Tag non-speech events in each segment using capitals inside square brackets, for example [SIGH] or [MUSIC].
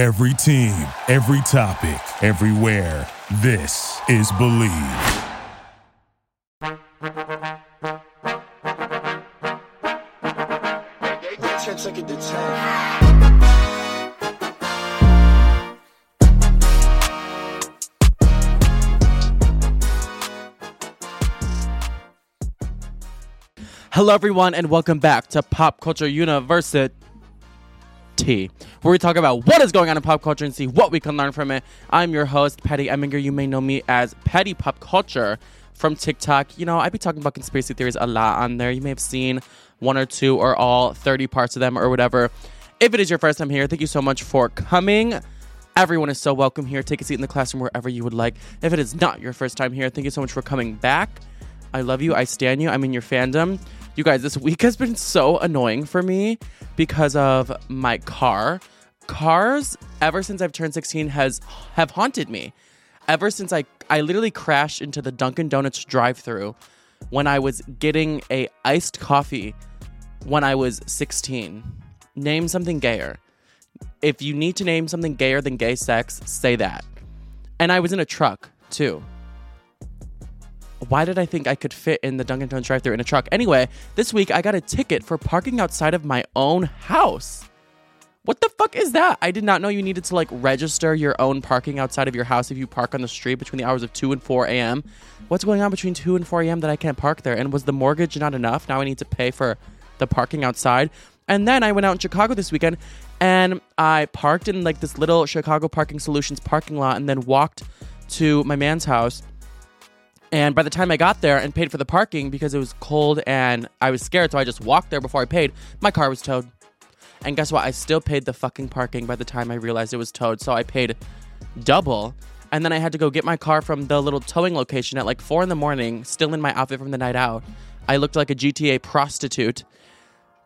Every team, every topic, everywhere. This is Believe. Hello, everyone, and welcome back to Pop Culture University, where we talk about what is going on in pop culture and see what we can learn from it. I'm your host, Patty Eminger. You may know me as Patty Pop Culture from TikTok. You know, I'd be talking about conspiracy theories a lot on there. You may have seen one or two or all 30 parts of them or whatever. If it is your first time here, thank you so much for coming. Everyone is so welcome here. Take a seat in the classroom wherever you would like. If it is not your first time here, thank you so much for coming back. I love you. I stand you. I'm in your fandom. You guys, this week has been so annoying for me because of my car. Cars, ever since I've turned 16, has have haunted me. Ever since I I literally crashed into the Dunkin' Donuts drive-through when I was getting a iced coffee when I was 16. Name something gayer. If you need to name something gayer than gay sex, say that. And I was in a truck too why did I think I could fit in the Dunkin' Donuts drive-thru in a truck? Anyway, this week I got a ticket for parking outside of my own house. What the fuck is that? I did not know you needed to like register your own parking outside of your house if you park on the street between the hours of 2 and 4 a.m. What's going on between 2 and 4 a.m. that I can't park there? And was the mortgage not enough? Now I need to pay for the parking outside. And then I went out in Chicago this weekend and I parked in like this little Chicago Parking Solutions parking lot and then walked to my man's house and by the time I got there and paid for the parking because it was cold and I was scared, so I just walked there before I paid, my car was towed. And guess what? I still paid the fucking parking by the time I realized it was towed. So I paid double. And then I had to go get my car from the little towing location at like four in the morning, still in my outfit from the night out. I looked like a GTA prostitute.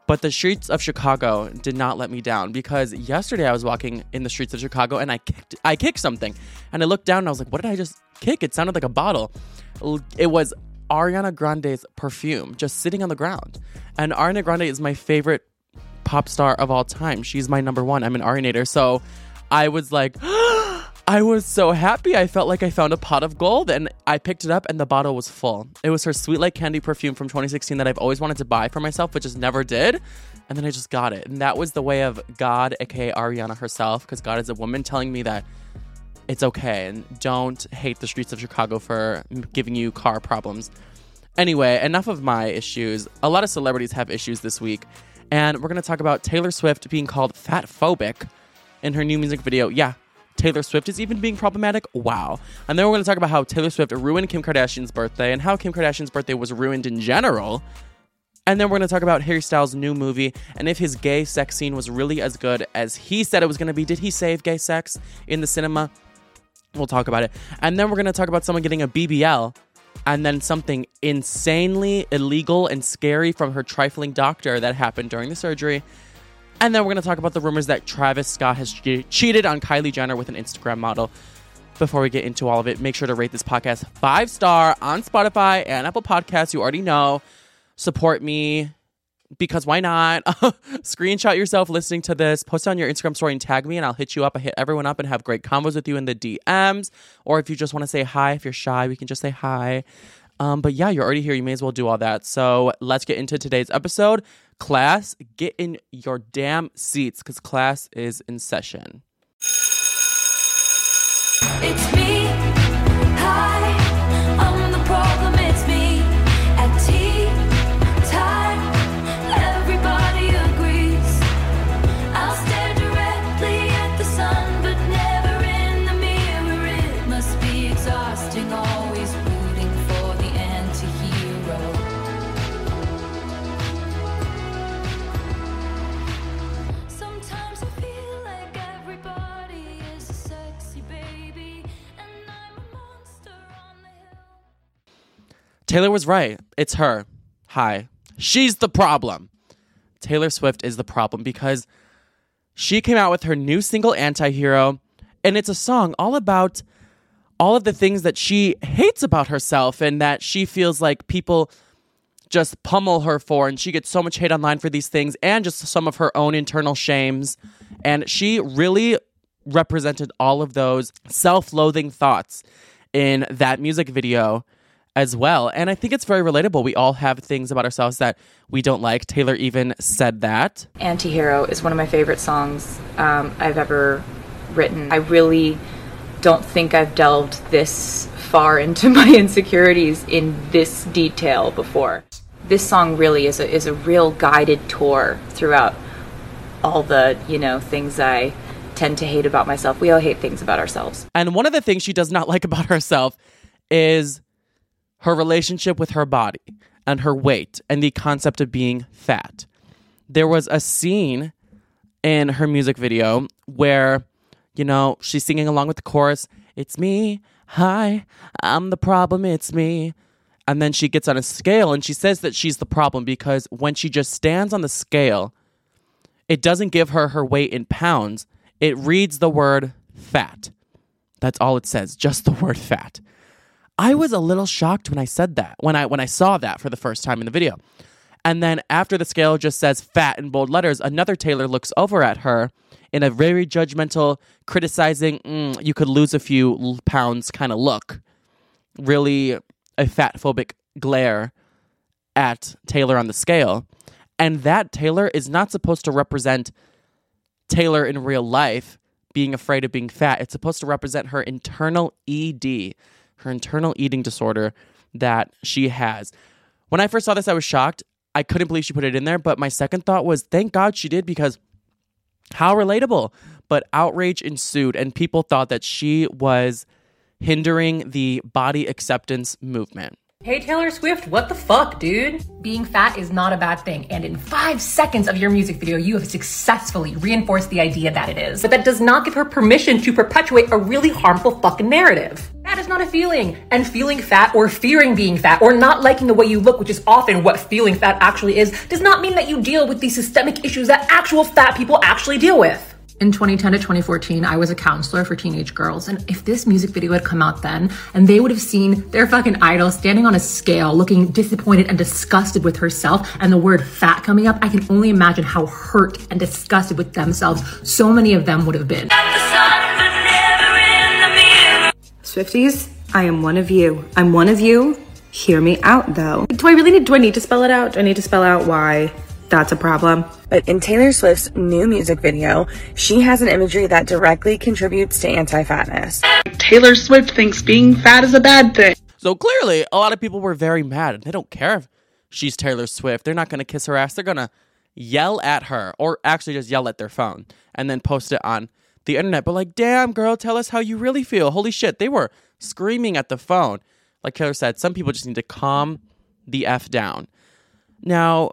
But the streets of Chicago did not let me down because yesterday I was walking in the streets of Chicago and I kicked I kicked something. And I looked down and I was like, what did I just kick? It sounded like a bottle. It was Ariana Grande's perfume just sitting on the ground. And Ariana Grande is my favorite pop star of all time. She's my number one. I'm an Arianator. So I was like, [GASPS] I was so happy. I felt like I found a pot of gold and I picked it up and the bottle was full. It was her Sweet Like Candy perfume from 2016 that I've always wanted to buy for myself, but just never did. And then I just got it. And that was the way of God, aka Ariana herself, because God is a woman telling me that it's okay and don't hate the streets of Chicago for giving you car problems. Anyway, enough of my issues. A lot of celebrities have issues this week. And we're going to talk about Taylor Swift being called fat phobic in her new music video. Yeah, Taylor Swift is even being problematic. Wow. And then we're going to talk about how Taylor Swift ruined Kim Kardashian's birthday and how Kim Kardashian's birthday was ruined in general. And then we're going to talk about Harry Styles' new movie and if his gay sex scene was really as good as he said it was going to be. Did he save gay sex in the cinema? We'll talk about it. And then we're going to talk about someone getting a BBL and then something insanely illegal and scary from her trifling doctor that happened during the surgery. And then we're going to talk about the rumors that Travis Scott has che- cheated on Kylie Jenner with an Instagram model. Before we get into all of it, make sure to rate this podcast five star on Spotify and Apple Podcasts. You already know. Support me because why not? [LAUGHS] Screenshot yourself listening to this, post on your Instagram story and tag me, and I'll hit you up. I hit everyone up and have great combos with you in the DMs. Or if you just want to say hi, if you're shy, we can just say hi. Um, but yeah, you're already here. You may as well do all that. So let's get into today's episode. Class, get in your damn seats because class is in session. It's me. Taylor was right. It's her. Hi. She's the problem. Taylor Swift is the problem because she came out with her new single Antihero, and it's a song all about all of the things that she hates about herself and that she feels like people just pummel her for and she gets so much hate online for these things and just some of her own internal shames and she really represented all of those self-loathing thoughts in that music video as well. And I think it's very relatable. We all have things about ourselves that we don't like. Taylor even said that. Antihero is one of my favorite songs um, I've ever written. I really don't think I've delved this far [LAUGHS] into my insecurities in this detail before. This song really is a, is a real guided tour throughout all the, you know, things I tend to hate about myself. We all hate things about ourselves. And one of the things she does not [LAUGHS] like about herself is her relationship with her body and her weight and the concept of being fat. There was a scene in her music video where, you know, she's singing along with the chorus, It's me, hi, I'm the problem, it's me. And then she gets on a scale and she says that she's the problem because when she just stands on the scale, it doesn't give her her weight in pounds. It reads the word fat. That's all it says, just the word fat. I was a little shocked when I said that, when I when I saw that for the first time in the video. And then after the scale just says fat in bold letters, another Taylor looks over at her in a very judgmental, criticizing, mm, you could lose a few pounds kind of look. Really a fat phobic glare at Taylor on the scale. And that Taylor is not supposed to represent Taylor in real life being afraid of being fat. It's supposed to represent her internal ED, her internal eating disorder that she has. When I first saw this, I was shocked. I couldn't believe she put it in there, but my second thought was thank God she did because how relatable. But outrage ensued, and people thought that she was hindering the body acceptance movement. Hey Taylor Swift, what the fuck, dude? Being fat is not a bad thing, and in five seconds of your music video, you have successfully reinforced the idea that it is. But that does not give her permission to perpetuate a really harmful fucking narrative. Fat is not a feeling, and feeling fat or fearing being fat or not liking the way you look, which is often what feeling fat actually is, does not mean that you deal with the systemic issues that actual fat people actually deal with. In 2010 to 2014, I was a counselor for teenage girls. And if this music video had come out then, and they would have seen their fucking idol standing on a scale, looking disappointed and disgusted with herself, and the word fat coming up, I can only imagine how hurt and disgusted with themselves so many of them would have been. Swifties, I am one of you. I'm one of you. Hear me out though. Do I really need do I need to spell it out? Do I need to spell out why that's a problem? But in Taylor Swift's new music video, she has an imagery that directly contributes to anti fatness. Taylor Swift thinks being fat is a bad thing. So clearly, a lot of people were very mad. and They don't care if she's Taylor Swift. They're not going to kiss her ass. They're going to yell at her or actually just yell at their phone and then post it on the internet. But like, damn, girl, tell us how you really feel. Holy shit. They were screaming at the phone. Like Taylor said, some people just need to calm the F down. Now,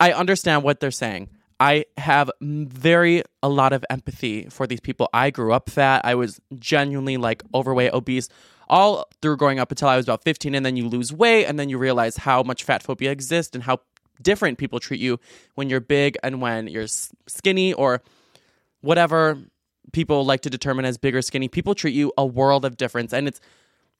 I understand what they're saying. I have very a lot of empathy for these people. I grew up fat. I was genuinely like overweight, obese, all through growing up until I was about 15 and then you lose weight and then you realize how much fat phobia exists and how different people treat you when you're big and when you're skinny or whatever people like to determine as big or skinny. People treat you a world of difference and it's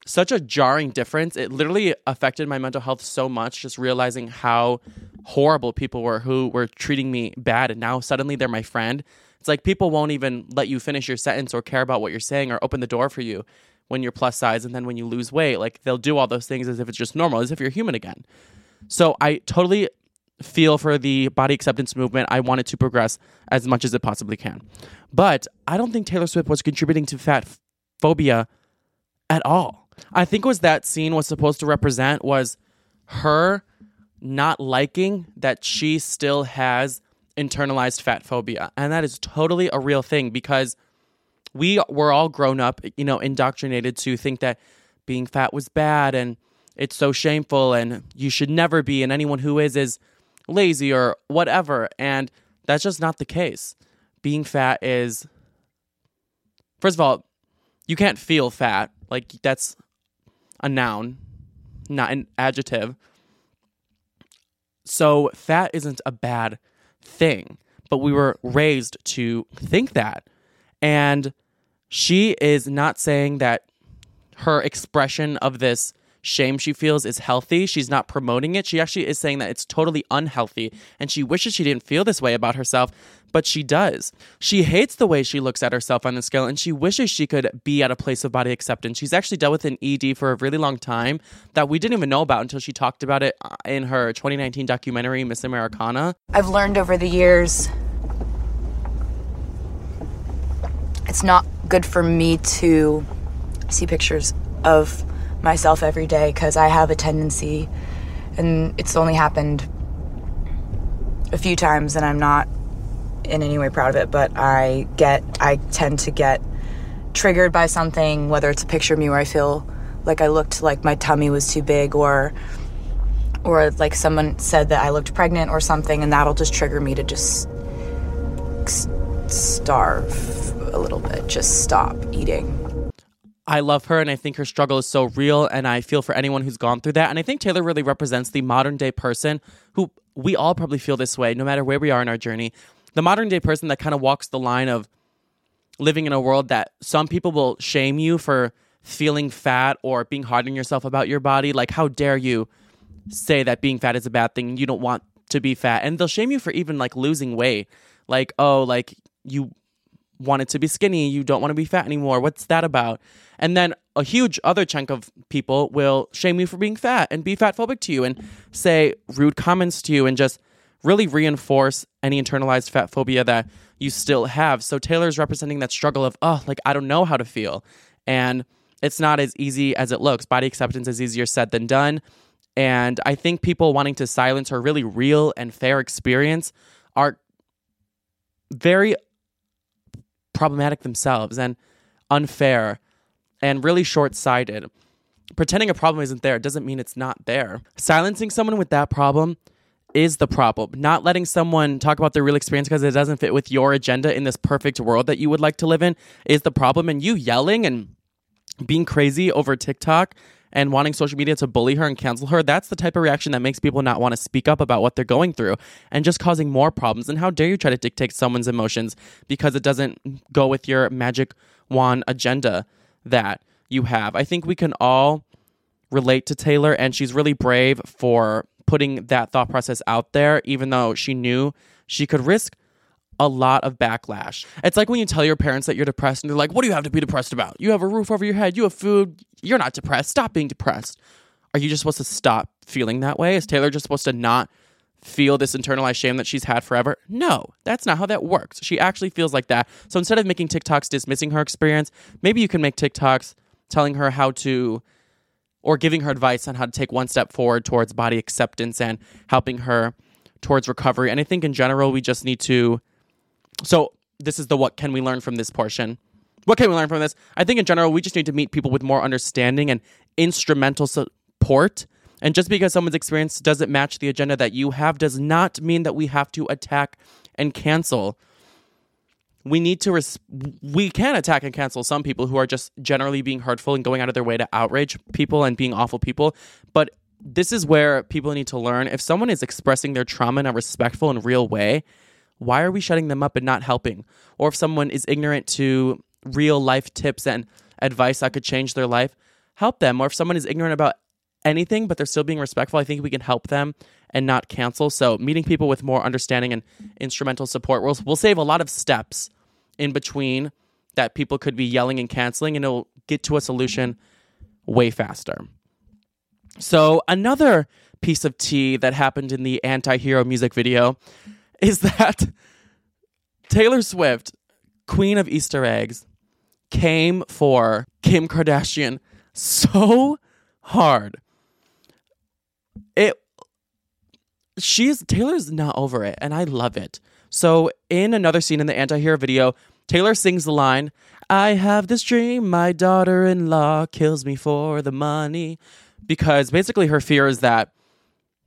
such a jarring difference. It literally affected my mental health so much just realizing how horrible people were who were treating me bad and now suddenly they're my friend. It's like people won't even let you finish your sentence or care about what you're saying or open the door for you when you're plus size and then when you lose weight, like they'll do all those things as if it's just normal, as if you're human again. So I totally feel for the body acceptance movement. I want it to progress as much as it possibly can. But I don't think Taylor Swift was contributing to fat phobia at all. I think was that scene was supposed to represent was her not liking that she still has internalized fat phobia. And that is totally a real thing because we were all grown up, you know, indoctrinated to think that being fat was bad and it's so shameful and you should never be and anyone who is is lazy or whatever and that's just not the case. Being fat is First of all, you can't feel fat. Like that's a noun, not an adjective. So fat isn't a bad thing, but we were raised to think that. And she is not saying that her expression of this shame she feels is healthy. She's not promoting it. She actually is saying that it's totally unhealthy and she wishes she didn't feel this way about herself, but she does. She hates the way she looks at herself on the scale and she wishes she could be at a place of body acceptance. She's actually dealt with an ED for a really long time that we didn't even know about until she talked about it uh, in her 2019 documentary, Miss Americana. I've learned over the years it's not good for me to see pictures of myself every day because I have a tendency, and it's only happened a few times, and I'm not in any way proud of it, but I get, I tend to get triggered by something, whether it's a picture of me where I feel like I looked like my tummy was too big or or like someone said that I looked pregnant or something and that'll just trigger me to just starve a little bit, just stop eating. I love her and I think her struggle is so real and I feel for anyone who's gone through that. And I think Taylor really represents the modern day person who we all probably feel this way no matter where we are in our journey. The modern day person that kind of walks the line of living in a world that some people will shame you for feeling fat or being hard on yourself about your body. Like, how dare you say that being fat is a bad thing? You don't want to be fat. And they'll shame you for even like losing weight. Like, oh, like you wanted to be skinny, you don't want to be fat anymore. What's that about? And then a huge other chunk of people will shame you for being fat and be fat phobic to you and say rude comments to you and just really reinforce any internalized fat phobia that you still have. So Taylor's representing that struggle of, oh, like I don't know how to feel. And it's not as easy as it looks. Body acceptance is easier said than done. And I think people wanting to silence her really real and fair experience are very problematic themselves and unfair and really short sighted. Pretending a problem isn't there doesn't mean it's not there. Silencing someone with that problem is the problem. Not letting someone talk about their real experience because it doesn't fit with your agenda in this perfect world that you would like to live in is the problem. And you yelling and being crazy over TikTok and wanting social media to bully her and cancel her, that's the type of reaction that makes people not want to speak up about what they're going through and just causing more problems. And how dare you try to dictate someone's emotions because it doesn't go with your magic wand agenda that you have? I think we can all relate to Taylor, and she's really brave for putting that thought process out there, even though she knew she could risk a lot of backlash. It's like when you tell your parents that you're depressed and they're like, What do you have to be depressed about? You have a roof over your head, you have food, you're not depressed. Stop being depressed. Are you just supposed to stop feeling that way? Is Taylor just supposed to not feel this internalized shame that she's had forever? No, that's not how that works. She actually feels like that. So instead of making TikToks dismissing her experience, maybe you can make TikToks telling her how to or giving her advice on how to take one step forward towards body acceptance and helping her towards recovery. And I think in general, we just need to. So, this is the what can we learn from this portion? What can we learn from this? I think in general, we just need to meet people with more understanding and instrumental support. And just because someone's experience doesn't match the agenda that you have does not mean that we have to attack and cancel we need to res- we can attack and cancel some people who are just generally being hurtful and going out of their way to outrage people and being awful people but this is where people need to learn if someone is expressing their trauma in a respectful and real way why are we shutting them up and not helping? Or if someone is ignorant to real life tips and advice that could change their life help them. Or if someone is ignorant about anything but they're still being respectful i think we can help them and not cancel. So meeting people with more understanding and instrumental support will, will save a lot of steps in between that people could be yelling and canceling, and it'll get to a solution way faster. So, another piece of tea that happened in the anti hero music video [LAUGHS] is that Taylor Swift, queen of Easter eggs, came for Kim Kardashian so hard. It she's Taylor's not over it, and I love it. So, in another scene in the anti hero video, Taylor sings the line, I have this dream, my daughter in law kills me for the money. Because basically, her fear is that,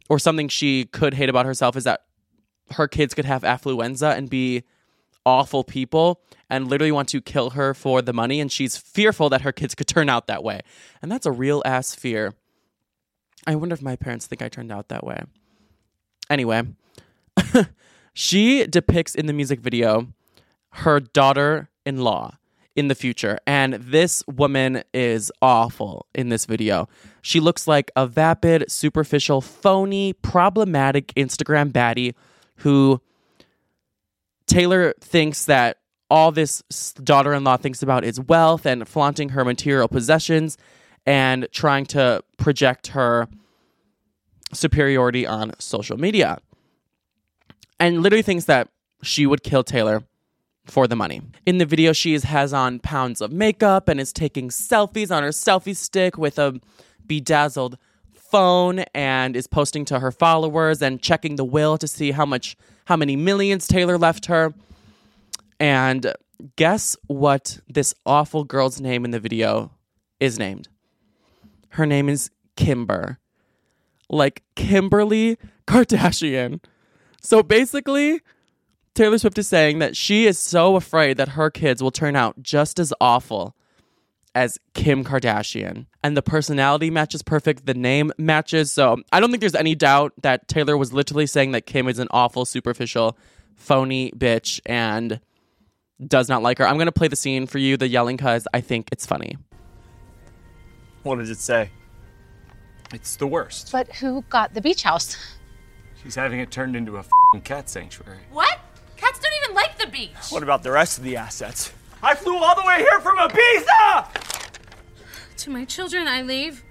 or something she could hate about herself, is that her kids could have affluenza and be awful people and literally want to kill her for the money. And she's fearful that her kids could turn out that way. And that's a real ass fear. I wonder if my parents think I turned out that way. Anyway. [LAUGHS] She depicts in the music video her daughter in law in the future. And this woman is awful in this video. She looks like a vapid, superficial, phony, problematic Instagram baddie who Taylor thinks that all this daughter in law thinks about is wealth and flaunting her material possessions and trying to project her superiority on social media. And literally thinks that she would kill Taylor for the money. In the video, she has on pounds of makeup and is taking selfies on her selfie stick with a bedazzled phone and is posting to her followers and checking the will to see how much how many millions Taylor left her. And guess what this awful girl's name in the video is named? Her name is Kimber. Like Kimberly Kardashian. So basically, Taylor Swift is saying that she is so afraid that her kids will turn out just as awful as Kim Kardashian. And the personality matches perfect, the name matches. So I don't think there's any doubt that Taylor was literally saying that Kim is an awful, superficial, phony bitch and does not like her. I'm going to play the scene for you, the yelling, because I think it's funny. What does it say? It's the worst. But who got the beach house? She's having it turned into a fing cat sanctuary. What? Cats don't even like the beach. What about the rest of the assets? I flew all the way here from Ibiza! To my children, I leave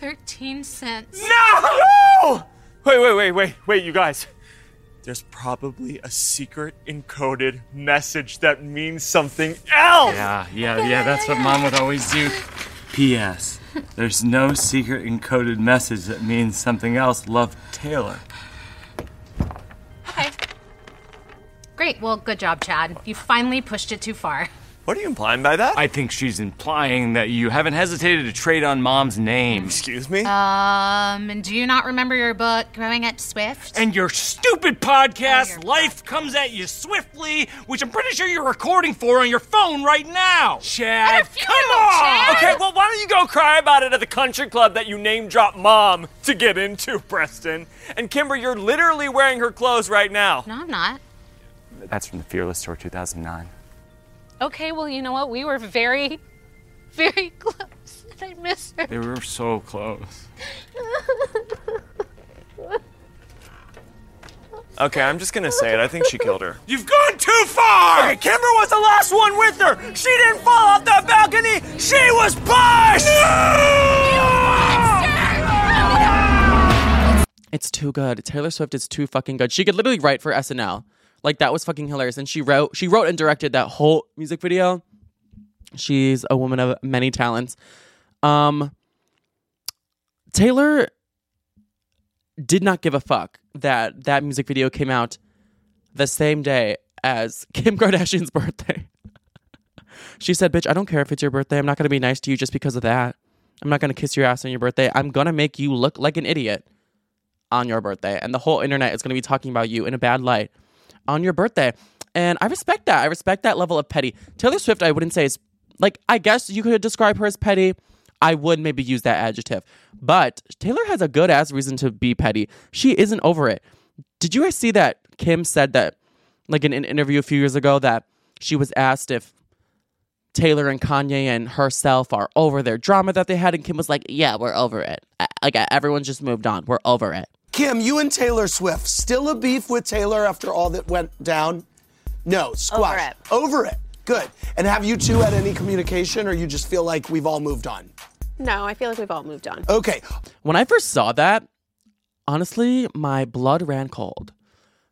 13 cents. No! Wait, wait, wait, wait, wait, you guys. There's probably a secret encoded message that means something else! Yeah, yeah, yeah, that's what mom would always do. P.S. There's no secret encoded message that means something else. Love Taylor. Great. Well, good job, Chad. You finally pushed it too far. What are you implying by that? I think she's implying that you haven't hesitated to trade on mom's name. Excuse me? Um, and do you not remember your book, Growing Up Swift? And your stupid podcast, Life Comes at You Swiftly, which I'm pretty sure you're recording for on your phone right now. Chad, come on! Okay, well, why don't you go cry about it at the country club that you name drop mom to get into, Preston? And Kimber, you're literally wearing her clothes right now. No, I'm not. That's from the Fearless Tour 2009. Okay, well, you know what? We were very, very [LAUGHS] close. I miss her. They were so close. [LAUGHS] Okay, I'm just gonna say it. I think she killed her. You've gone too far! Okay, Kimber was the last one with her. She didn't fall off that balcony. She was pushed. It's too good. Taylor Swift is too fucking good. She could literally write for SNL. Like that was fucking hilarious. And she wrote she wrote and directed that whole music video. She's a woman of many talents. Um Taylor did not give a fuck that that music video came out the same day as [LAUGHS] Kim Kardashian's birthday. [LAUGHS] she said, "Bitch, I don't care if it's your birthday. I'm not going to be nice to you just because of that. I'm not going to kiss your ass on your birthday. I'm going to make you look like an idiot on your birthday. And the whole internet is going to be talking about you in a bad light on your birthday. And I respect that. I respect that level of petty. Taylor Swift, I wouldn't say is like, I guess you could describe her as petty. I would maybe use that adjective. But Taylor has a good ass reason to be petty. She isn't over it. Did you guys see that Kim said that, like in an interview a few years ago, that she was asked if Taylor and Kanye and herself are over their drama that they had, and Kim was like, "Yeah, we're over it. Like everyone's just moved on. We're over it." Kim, you and Taylor Swift still a beef with Taylor after all that went down? No, squash. Over it. Good. And have you two had any communication, or you just feel like we've all moved on? No, I feel like we've all moved on. Okay. When I first saw that, honestly, my blood ran cold.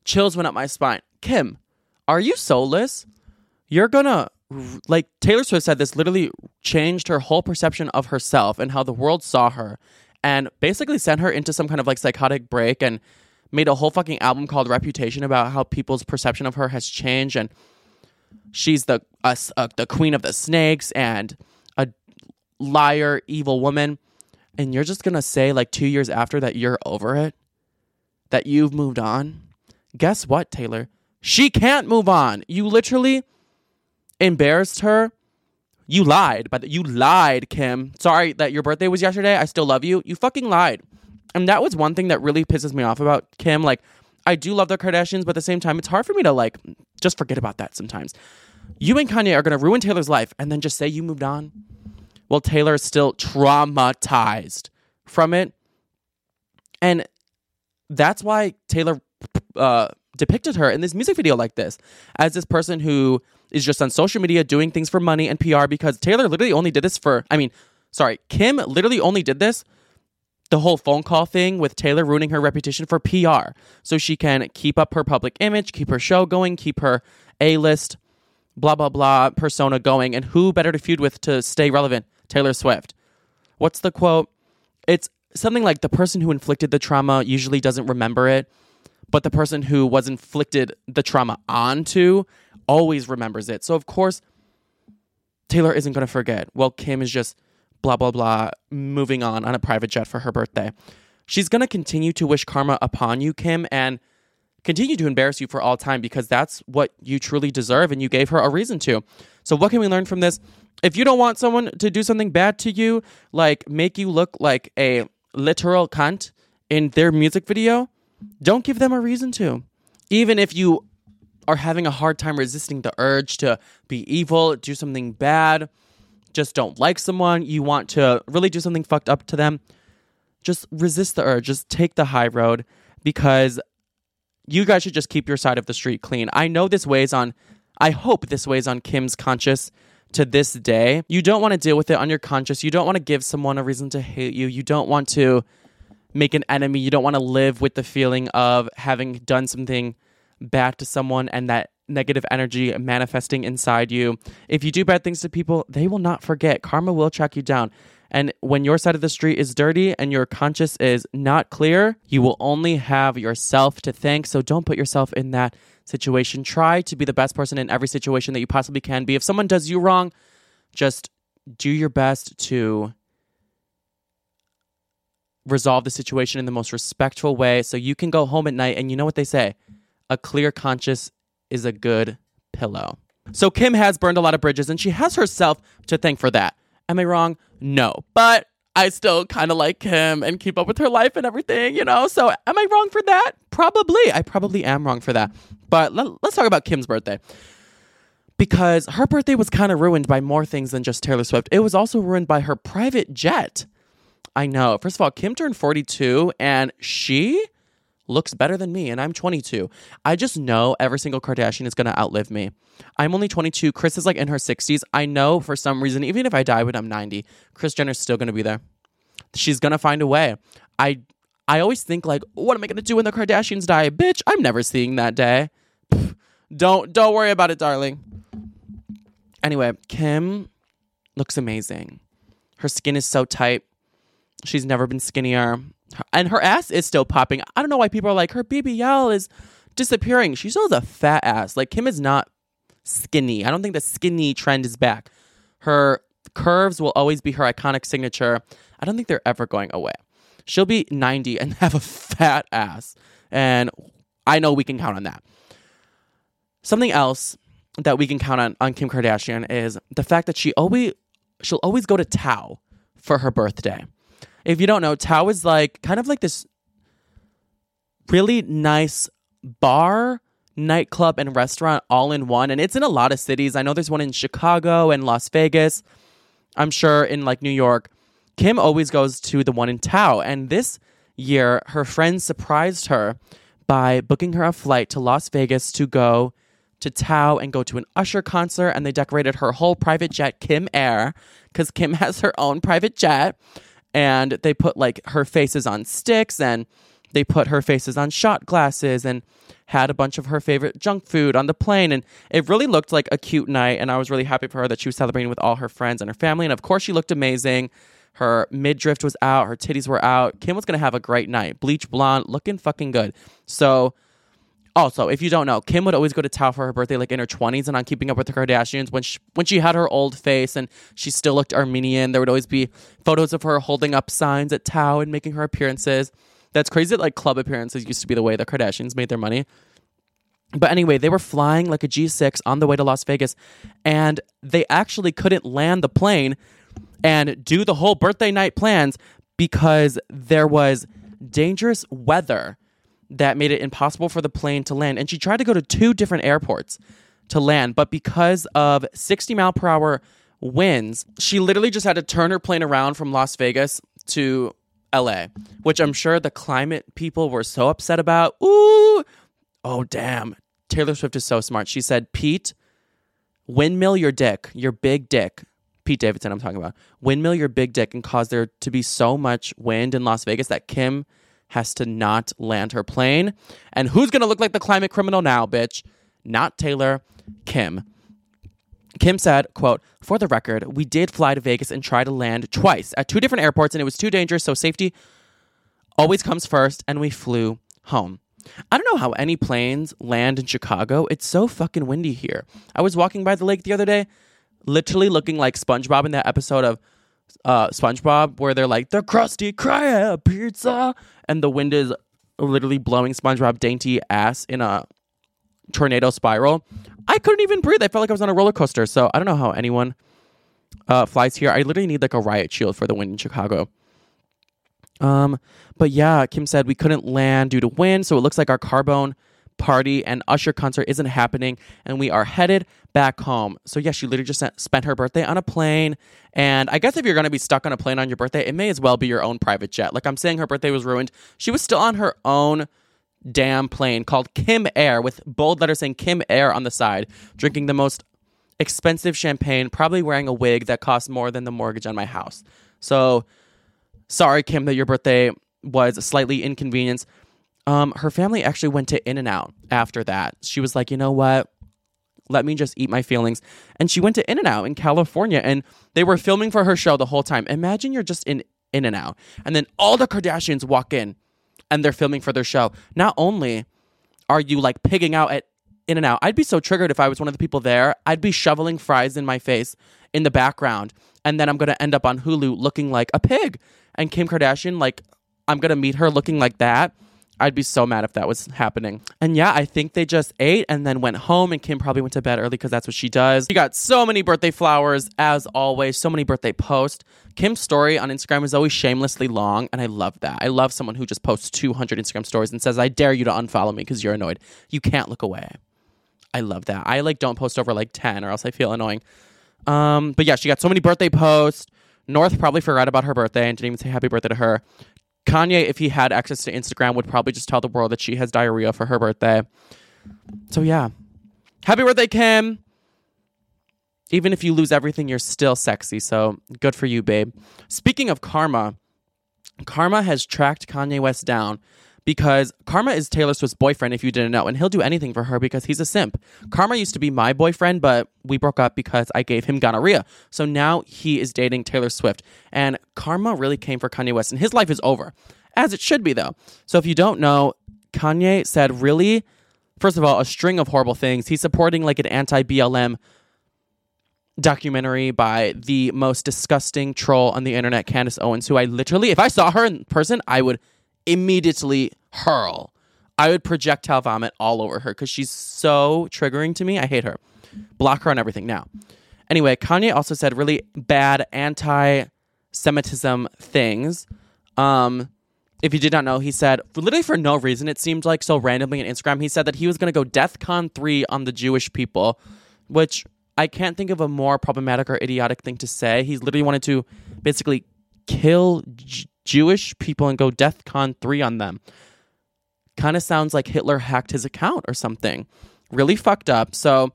Chills went up my spine. Kim, are you soulless? You're gonna like Taylor Swift said this literally changed her whole perception of herself and how the world saw her and basically sent her into some kind of like psychotic break and made a whole fucking album called Reputation about how people's perception of her has changed and she's the uh, uh, the queen of the snakes and a liar, evil woman. And you're just gonna say like two years after that you're over it, that you've moved on. Guess what, Taylor? She can't move on. You literally embarrassed her. You lied, but you lied, Kim. Sorry that your birthday was yesterday. I still love you. You fucking lied. And that was one thing that really pisses me off about Kim. Like, I do love the Kardashians, but at the same time, it's hard for me to like just forget about that sometimes. You and Kanye are to ruin Taylor's life and then just say you moved on. Well, Taylor is still traumatized from it. And that's why Taylor uh, depicted her in this music video like this as this person who is just on social media doing things for money and PR because Taylor literally only did this for, I mean, sorry, Kim literally only did this, the whole phone call thing with Taylor ruining her reputation for PR so she can keep up her public image, keep her show going, keep her A list, blah, blah, blah persona going. And who better to feud with to stay relevant? Taylor Swift. What's the quote? It's something like the person who inflicted the trauma usually doesn't remember it, but the person who was inflicted the trauma onto always remembers it. So, of course, Taylor isn't going to forget. Well, Kim is just blah, blah, blah, moving on on a private jet for her birthday. She's going to continue to wish karma upon you, Kim, and continue to embarrass you for all time because that's what you truly deserve and you gave her a reason to. So, what can we learn from this? If you don't want someone to do something bad to you, like make you look like a literal cunt in their music video, don't give them a reason to. Even if you are having a hard time resisting the urge to be evil, do something bad, just don't like someone, you want to really do something fucked up to them, just resist the urge. Just take the high road because you guys should just keep your side of the street clean. I know this weighs on, I hope this weighs on Kim's conscience to this day. You don't want to deal with it on your conscience. You don't want to give someone a reason to hate you. You don't want to make an enemy. You don't want to live with the feeling of having done something bad to someone and that negative energy manifesting inside you. If you do bad things to people, they will not forget. Karma will track you down. And when your side of the street is dirty and your conscience is not clear, you will only have yourself to thank. So don't put yourself in that situation. Try to be the best person in every situation that you possibly can be. If someone does you wrong, just do your best to resolve the situation in the most respectful way so you can go home at night and you know what they say a clear conscience is a good pillow. So Kim has burned a lot of bridges and she has herself to thank for that. Am I wrong? No. But I still kind of like Kim and keep up with her life and everything, you know? So am I wrong for that? Probably. I probably am wrong for that. But let, us talk about Kim's birthday. Because her birthday was kind of ruined by more things than just Taylor Swift. It was also ruined by her private jet. I know. First of all, Kim turned 42 and she looks better than me, and I'm 22. I just know every single Kardashian is going to outlive me. I'm only 22. Kris is like in her 60s. I know for some reason, even if I die when I'm 90, Kris Jenner's still going to be there. She's going to find a way. I I always think like, what am I going to do when the Kardashians die? Bitch, I'm never seeing that day. Pff, don't don't worry about it, darling. Anyway, Kim looks amazing. Her skin is so tight. She's never been skinnier and her ass is still popping. I don't know why people are like her BBL is disappearing. She still has a fat ass. Like Kim is not skinny. I don't think the skinny trend is back. Her curves will always be her iconic signature. I don't think they're ever going away. She'll be 90 and [LAUGHS] have a fat ass. And I know we can count on that. Something else that we can count on on Kim Kardashian is the fact that she always she'll always go to Tao for her birthday. If you don't know, Tao is like kind of like this really nice bar, nightclub, and restaurant all in one. And it's in a lot of cities. I know there's one in Chicago and Las Vegas. I'm sure in like New York. Kim always goes to the one in Tao. And this year, her friends surprised her by booking her a flight to Las Vegas to go to Tao and go to an Usher concert. And they decorated her whole private jet, Kim Air, because Kim [LAUGHS] has her own private jet and they put like her faces on sticks and they put her faces on shot glasses and had a bunch of her favorite junk food on the plane and it really looked like a cute night and I was really happy for her that she was celebrating with all her friends and her family and of course she looked amazing. Her midriff was out, her titties were out. Kim was going to have a great night. Bleach blonde, looking fucking good. So also, if you don't know, Kim would always go to Tao for her birthday, like in her twenties, and on Keeping Up with the Kardashians. When she, when she had her old face and she still looked Armenian, there would always be photos of her holding up signs at Tao and making her appearances. That's crazy. That like club appearances used to be the way the Kardashians made their money. But anyway, they were flying like a G6 on the way to Las Vegas, and they actually couldn't land the plane and do the whole birthday night plans because there was dangerous weather that made it impossible for the plane to land. And she tried to go to two different airports to land, but because of 60 mile per hour winds, she literally just had to turn her plane around from Las Vegas to LA, which I'm sure the climate people were so upset about. Ooh, oh, damn. Taylor Swift is so smart. She said, Pete, windmill your dick, your big dick. Pete Davidson, I'm talking about. Windmill your big dick and cause there to be so much wind in Las Vegas that Kim has to not land her plane. And who's going to look like the climate criminal now, bitch? Not Taylor, Kim. Kim said, quote, for the record, we did fly to Vegas and try to land twice at two different airports and it was too dangerous, so safety always comes first, and we flew home. I don't know how any planes land in Chicago. It's so fucking windy here. I was walking by the lake the other day, literally looking like SpongeBob in that episode of uh, SpongeBob where they're like, the Krusty Krab pizza, and the wind is literally blowing SpongeBob dainty ass in a tornado spiral. I couldn't even breathe. I felt like I was on a roller coaster. So I don't know how anyone uh, flies here. I literally need like a riot shield for the wind in Chicago. Um, but yeah, Kim said we couldn't land due to wind, so it looks like our Carbone party and Usher concert isn't happening, and we are headed back home. So yeah, she literally just spent her birthday on a plane, and I guess if you're gonna be stuck on a plane on your birthday, it may as well be your own private jet. Like I'm saying, her birthday was ruined. She was still on her own damn plane called Kim Air with bold letters saying Kim Air on the side, drinking the most expensive champagne, probably wearing a wig that costs more than the mortgage on my house. So sorry, Kim, that your birthday was slightly inconvenience. Um, her family actually went to In and Out after that. She was like, you know what? Let me just eat my feelings. And she went to In and Out in California and they were filming for her show the whole time. Imagine you're just in In and Out and then all the Kardashians walk in and they're filming for their show. Not only are you like pigging out at In and Out, I'd be so triggered if I was one of the people there. I'd be shoveling fries in my face in the background, and then I'm gonna end up on Hulu looking like a pig. And Kim Kardashian, like, I'm gonna meet her looking like that. I'd be so mad if that was happening. And yeah, I think they just ate and then went home, and Kim probably went to bed early because that's what she does. She got so many birthday flowers, as always, so many birthday posts. Kim's story on Instagram is always shamelessly long, and I love that. I love someone who just posts 200 Instagram stories and says, I dare you to unfollow me because you're annoyed. You can't look away. I love that. I like don't post over like 10 or else I feel annoying. Um, but yeah, she got so many birthday posts. North probably forgot about her birthday and didn't even say happy birthday to her. Kanye, if he had access to Instagram, would probably just tell the world that she has diarrhea for her birthday. So yeah. Happy birthday, Kim. Even if you lose everything, you're still sexy. So good for you, babe. Speaking of karma, Karma has tracked Kanye West down because Karma is Taylor Swift's boyfriend, if you didn't know, and he'll do anything for her because he's a simp. Karma used to be my boyfriend, but we broke up because I gave him gonorrhea. So now he is dating Taylor Swift. And Karma really came for Kanye West, and his life is over, as it should be, though. So if you don't know, Kanye said, really, first of all, a string of horrible things. He's supporting like an anti BLM documentary by the most disgusting troll on the internet, Candace Owens, who I literally, if I saw her in person, I would immediately hurl. I would projectile vomit all over her because she's so triggering to me. I hate her. Block her on everything now. Anyway, Kanye also said really bad anti Semitism things. Um, if you did not know, he said, literally for no reason, it seemed like so randomly on Instagram, he said that he was going to go DEF CON 3 on the Jewish people, which I can't think of a more problematic or idiotic thing to say. He's literally wanted to basically kill Jewish people and go DEF CON 3 on them. Kind of sounds like Hitler hacked his account or something. Really fucked up. So,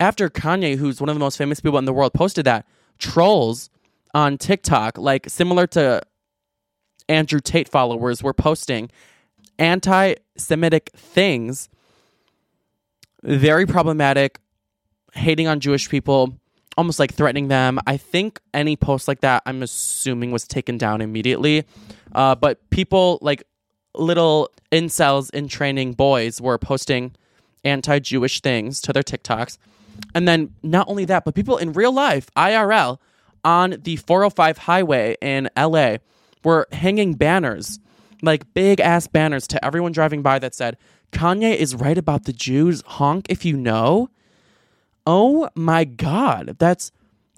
after Kanye, who's one of the most famous people in the world, posted that, trolls on TikTok, like similar to Andrew Tate followers, were posting anti Semitic things, very problematic, hating on Jewish people, almost like threatening them. I think any post like that, I'm assuming, was taken down immediately. Uh, but people like little incels in training boys were posting anti Jewish things to their TikToks. And then not only that, but people in real life, IRL, on the 405 highway in LA were hanging banners, like big ass banners to everyone driving by that said, Kanye is right about the Jews. Honk if you know. Oh my God. That's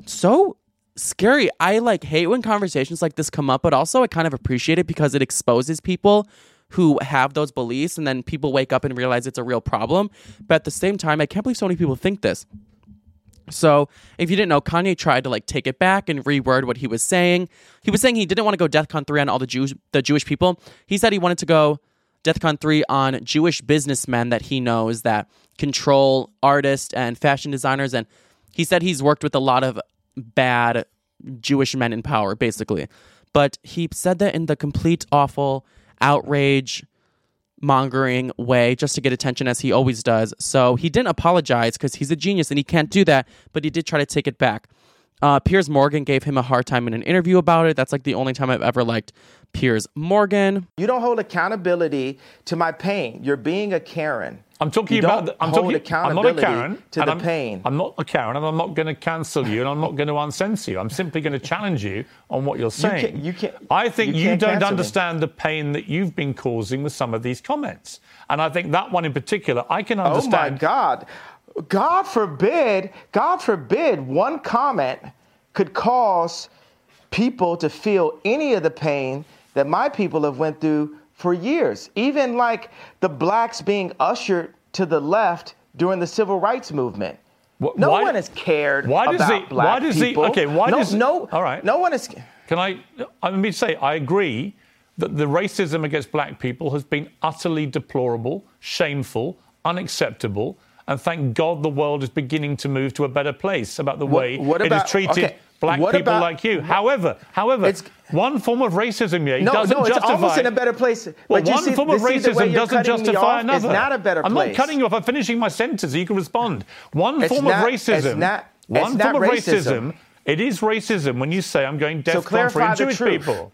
so scary. I like hate when conversations like this come up, but also I kind of appreciate it because it exposes people who have those beliefs and then people wake up and realize it's a real problem. But at the same time, I can't believe so many people think this. So, if you didn't know, Kanye tried to like take it back and reword what he was saying. He was saying he didn't want to go DEFCON 3 on all the Jews the Jewish people. He said he wanted to go DEFCON 3 on Jewish businessmen that he knows that control artists and fashion designers and he said he's worked with a lot of bad Jewish men in power basically. But he said that in the complete awful outrage mongering way just to get attention as he always does. So he didn't apologize because he's a genius and he can't do that, but he did try to take it back. Uh, Piers Morgan gave him a hard time in an interview about it. That's like the only time I've ever liked Piers Morgan. You don't hold accountability to my pain. You're being a Karen. I'm talking You about. don't The, I'm hold talking. I'm not a accountability Karen. to the I'm, pain. I'm not a Karen, and I'm not going to cancel you, and I'm not going to uncensor you. I'm simply going to challenge you on what you're saying. can't- you can't- I think you you, can't don't cancel me. understand the pain that you've been causing with some of these comments, and I think that one in particular, I can understand. Oh my. God. God forbid, God forbid one comment could cause people to feel any of the pain that my people have went through for years. Even like the blacks being ushered to the left during the civil rights movement. no why- one has cared why does about he- black why does he- people. okay, why no, does- no, all right. no one is. Can I? I mean, say I agree that the racism against black people has been utterly deplorable, shameful, unacceptable, and thank God the world is beginning to move to a better place about the way what it about- has treated okay, black what people about- like you. However, however, one form of racism yeah, No, doesn't no, it's justify. almost in a better place. Well, you one see- form of you see the way racism doesn't justify is another. not a better I'm not cutting you off. I'm finishing my sentence. so You can respond. One It's form not- of it's racism. not- one it's form of racism. racism. It is racism when you say I'm going So deaf for Jewish truth. people.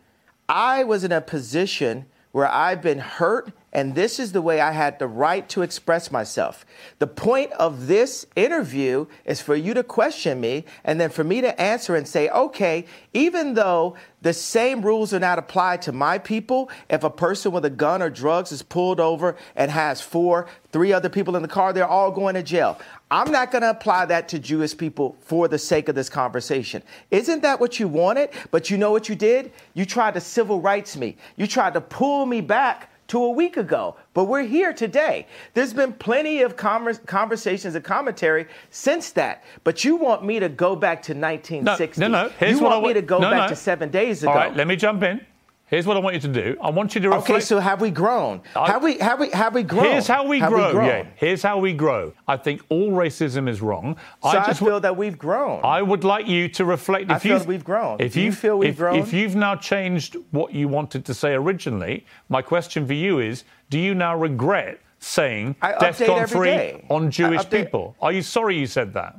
I was in a position where I've been hurt, and this is the way I had the right to express myself. The point of this interview is for you to question me, and then for me to answer and say, okay, even though the same rules are not applied to my people, if a person with a gun or drugs is pulled over and has four, three other people in the car, they're all going to jail. I'm not going to apply that to Jewish people for the sake of this conversation. Isn't that what you wanted? But you know what you did? You tried to civil rights me. You tried to pull me back to a week ago. But we're here today. There's been plenty of conver- conversations and commentary since that. But you want me to go back to 1960. No, no. Here's you want I me to go no, back no. to seven days ago. All right, let me jump in. Here's what I want you to do. I want you to reflect. Okay, so have we grown? have we have we have we grown? Here's how we Have grow. grown? yeah. Here's how we grow. I think all racism is wrong. So I, just feel that we've grown. I would like you to reflect. I If feel you that we've grown. If Do you feel we've if, grown? If you've now changed what you wanted to say originally, my question for you is: Do you now regret saying I update DEFCON every day. on Jewish people? Are you sorry you said that?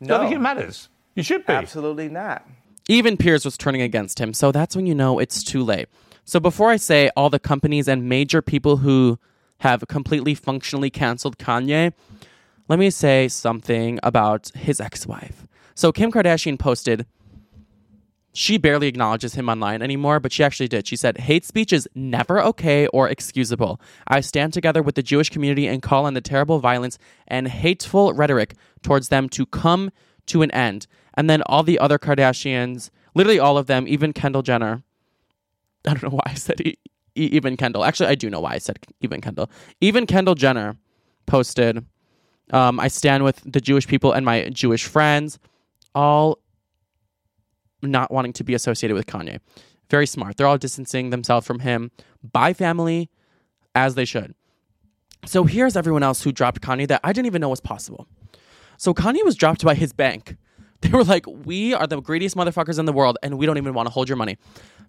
No. I think it matters. You should be. Absolutely not. Even Piers was turning against him, so that's when you know it's too late. So before I say all the companies and major people who have completely functionally canceled Kanye, let me say something about his ex-wife. So Kim Kardashian posted she barely acknowledges him online anymore, but she actually did. She said, Hate speech is never okay or excusable. I stand together with the Jewish community and call on the terrible violence and hateful rhetoric towards them to come to an end. And then all the other Kardashians, literally all of them, even Kendall Jenner. [LAUGHS] I don't know why I said e- e- even Kendall. Actually, I do know why I said even Kendall. Even Kendall Jenner posted, um, I stand with the Jewish people and my Jewish friends, all not wanting to be associated with Kanye. Very smart. They're all distancing themselves from him by family, as they should. So here's everyone else who dropped Kanye that I didn't even know was possible. So Kanye was dropped by his bank. [LAUGHS] They were like, "We are the greediest motherfuckers in the world, and we don't even want to hold your money."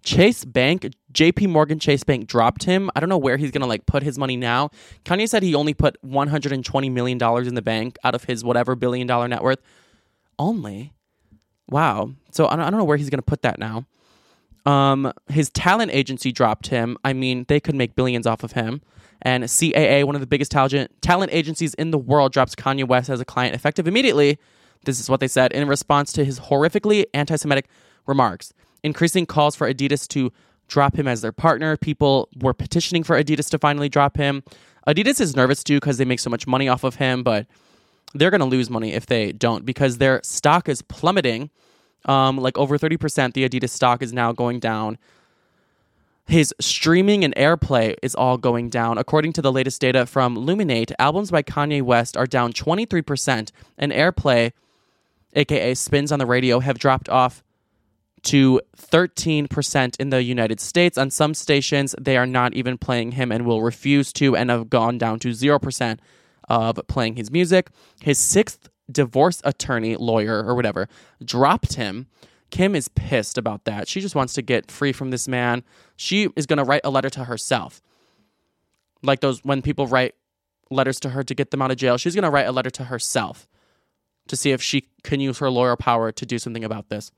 Chase Bank, J.P. Morgan Chase Bank dropped him. I don't know where he's gonna like put his money now. Kanye said he only put 120 million dollars in the bank out of his whatever billion dollar net worth. Only, wow. So I don't, I don't know where he's gonna put that now. Um, his talent agency dropped him. I mean, they could make billions off of him. And CAA, one of the biggest talent talent agencies in the world, drops Kanye West as a client effective immediately. This is what they said in response to his horrifically anti-Semitic remarks, increasing calls for Adidas to drop him as their partner. People were petitioning for Adidas to finally drop him. Adidas is nervous too because they make so much money off of him, but they're going to lose money if they don't because their stock is plummeting. Um, like over 30%, the Adidas stock is now going down His streaming and airplay is all going down. According to the latest data from Luminate, albums by Kanye West are down 23%, and airplay, aka spins on the radio, have dropped off to 13% in the United States. On some stations, they are not even playing him and will refuse to, and have gone down to 0% of playing his music. His sixth divorce attorney, lawyer, or whatever, dropped him. Kim is pissed about that. She just wants to get free from this man. She is going to write a letter to herself. Like those when people write letters to her to get them out of jail, she's going to write a letter to herself to see if she can use her lawyer power to do something about this.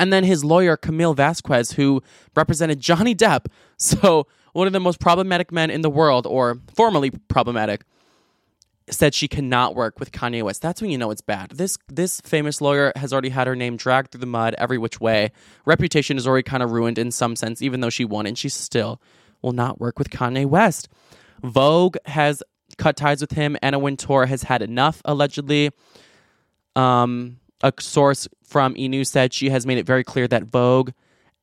And then his lawyer, Camille Vasquez, who represented Johnny Depp, [LAUGHS] so one of the most problematic men in the world, or formerly problematic, said she cannot work with Kanye West. That's when you know it's bad. This this famous lawyer has already had her name dragged through the mud every which way. Reputation is already kind of ruined in some sense, even though she won, and she still will not work with Kanye West. Vogue has cut ties with him. Anna Wintour has had enough, allegedly. Um, a source from E News said she has made it very clear that Vogue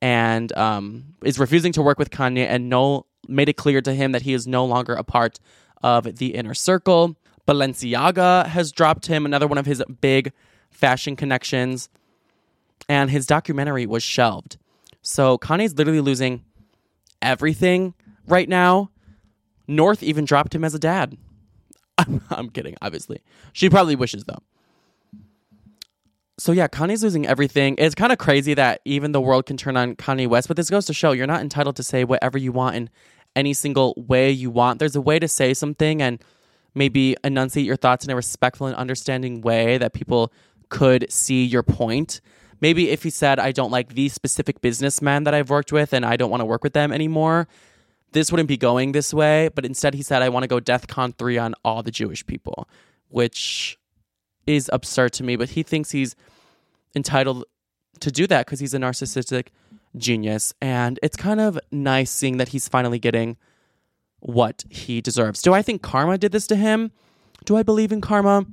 and um, is refusing to work with Kanye and no made it clear to him that he is no longer a part of the inner circle. Balenciaga has dropped him, another one of his big fashion connections, and his documentary was shelved. So Kanye's literally losing everything right now. North even dropped him as a dad. [LAUGHS] I'm, I'm kidding, obviously. She probably wishes though. So yeah, Kanye's losing everything. It's kind of crazy that even the world can turn on Kanye West, but this goes to show you're not entitled to say whatever you want in any single way you want. There's a way to say something and maybe enunciate your thoughts in a respectful and understanding way that people could see your point. Maybe if he said, I don't like these specific businessmen that I've worked with and I don't want to work with them anymore, this wouldn't be going this way. But instead, he said, I want to go DEF CON 3 on all the Jewish people, which is absurd to me. But he thinks he's entitled to do that because he's a narcissistic genius. And it's kind of nice seeing that he's finally getting what he deserves. Do I think karma did this to him? Do I believe in karma?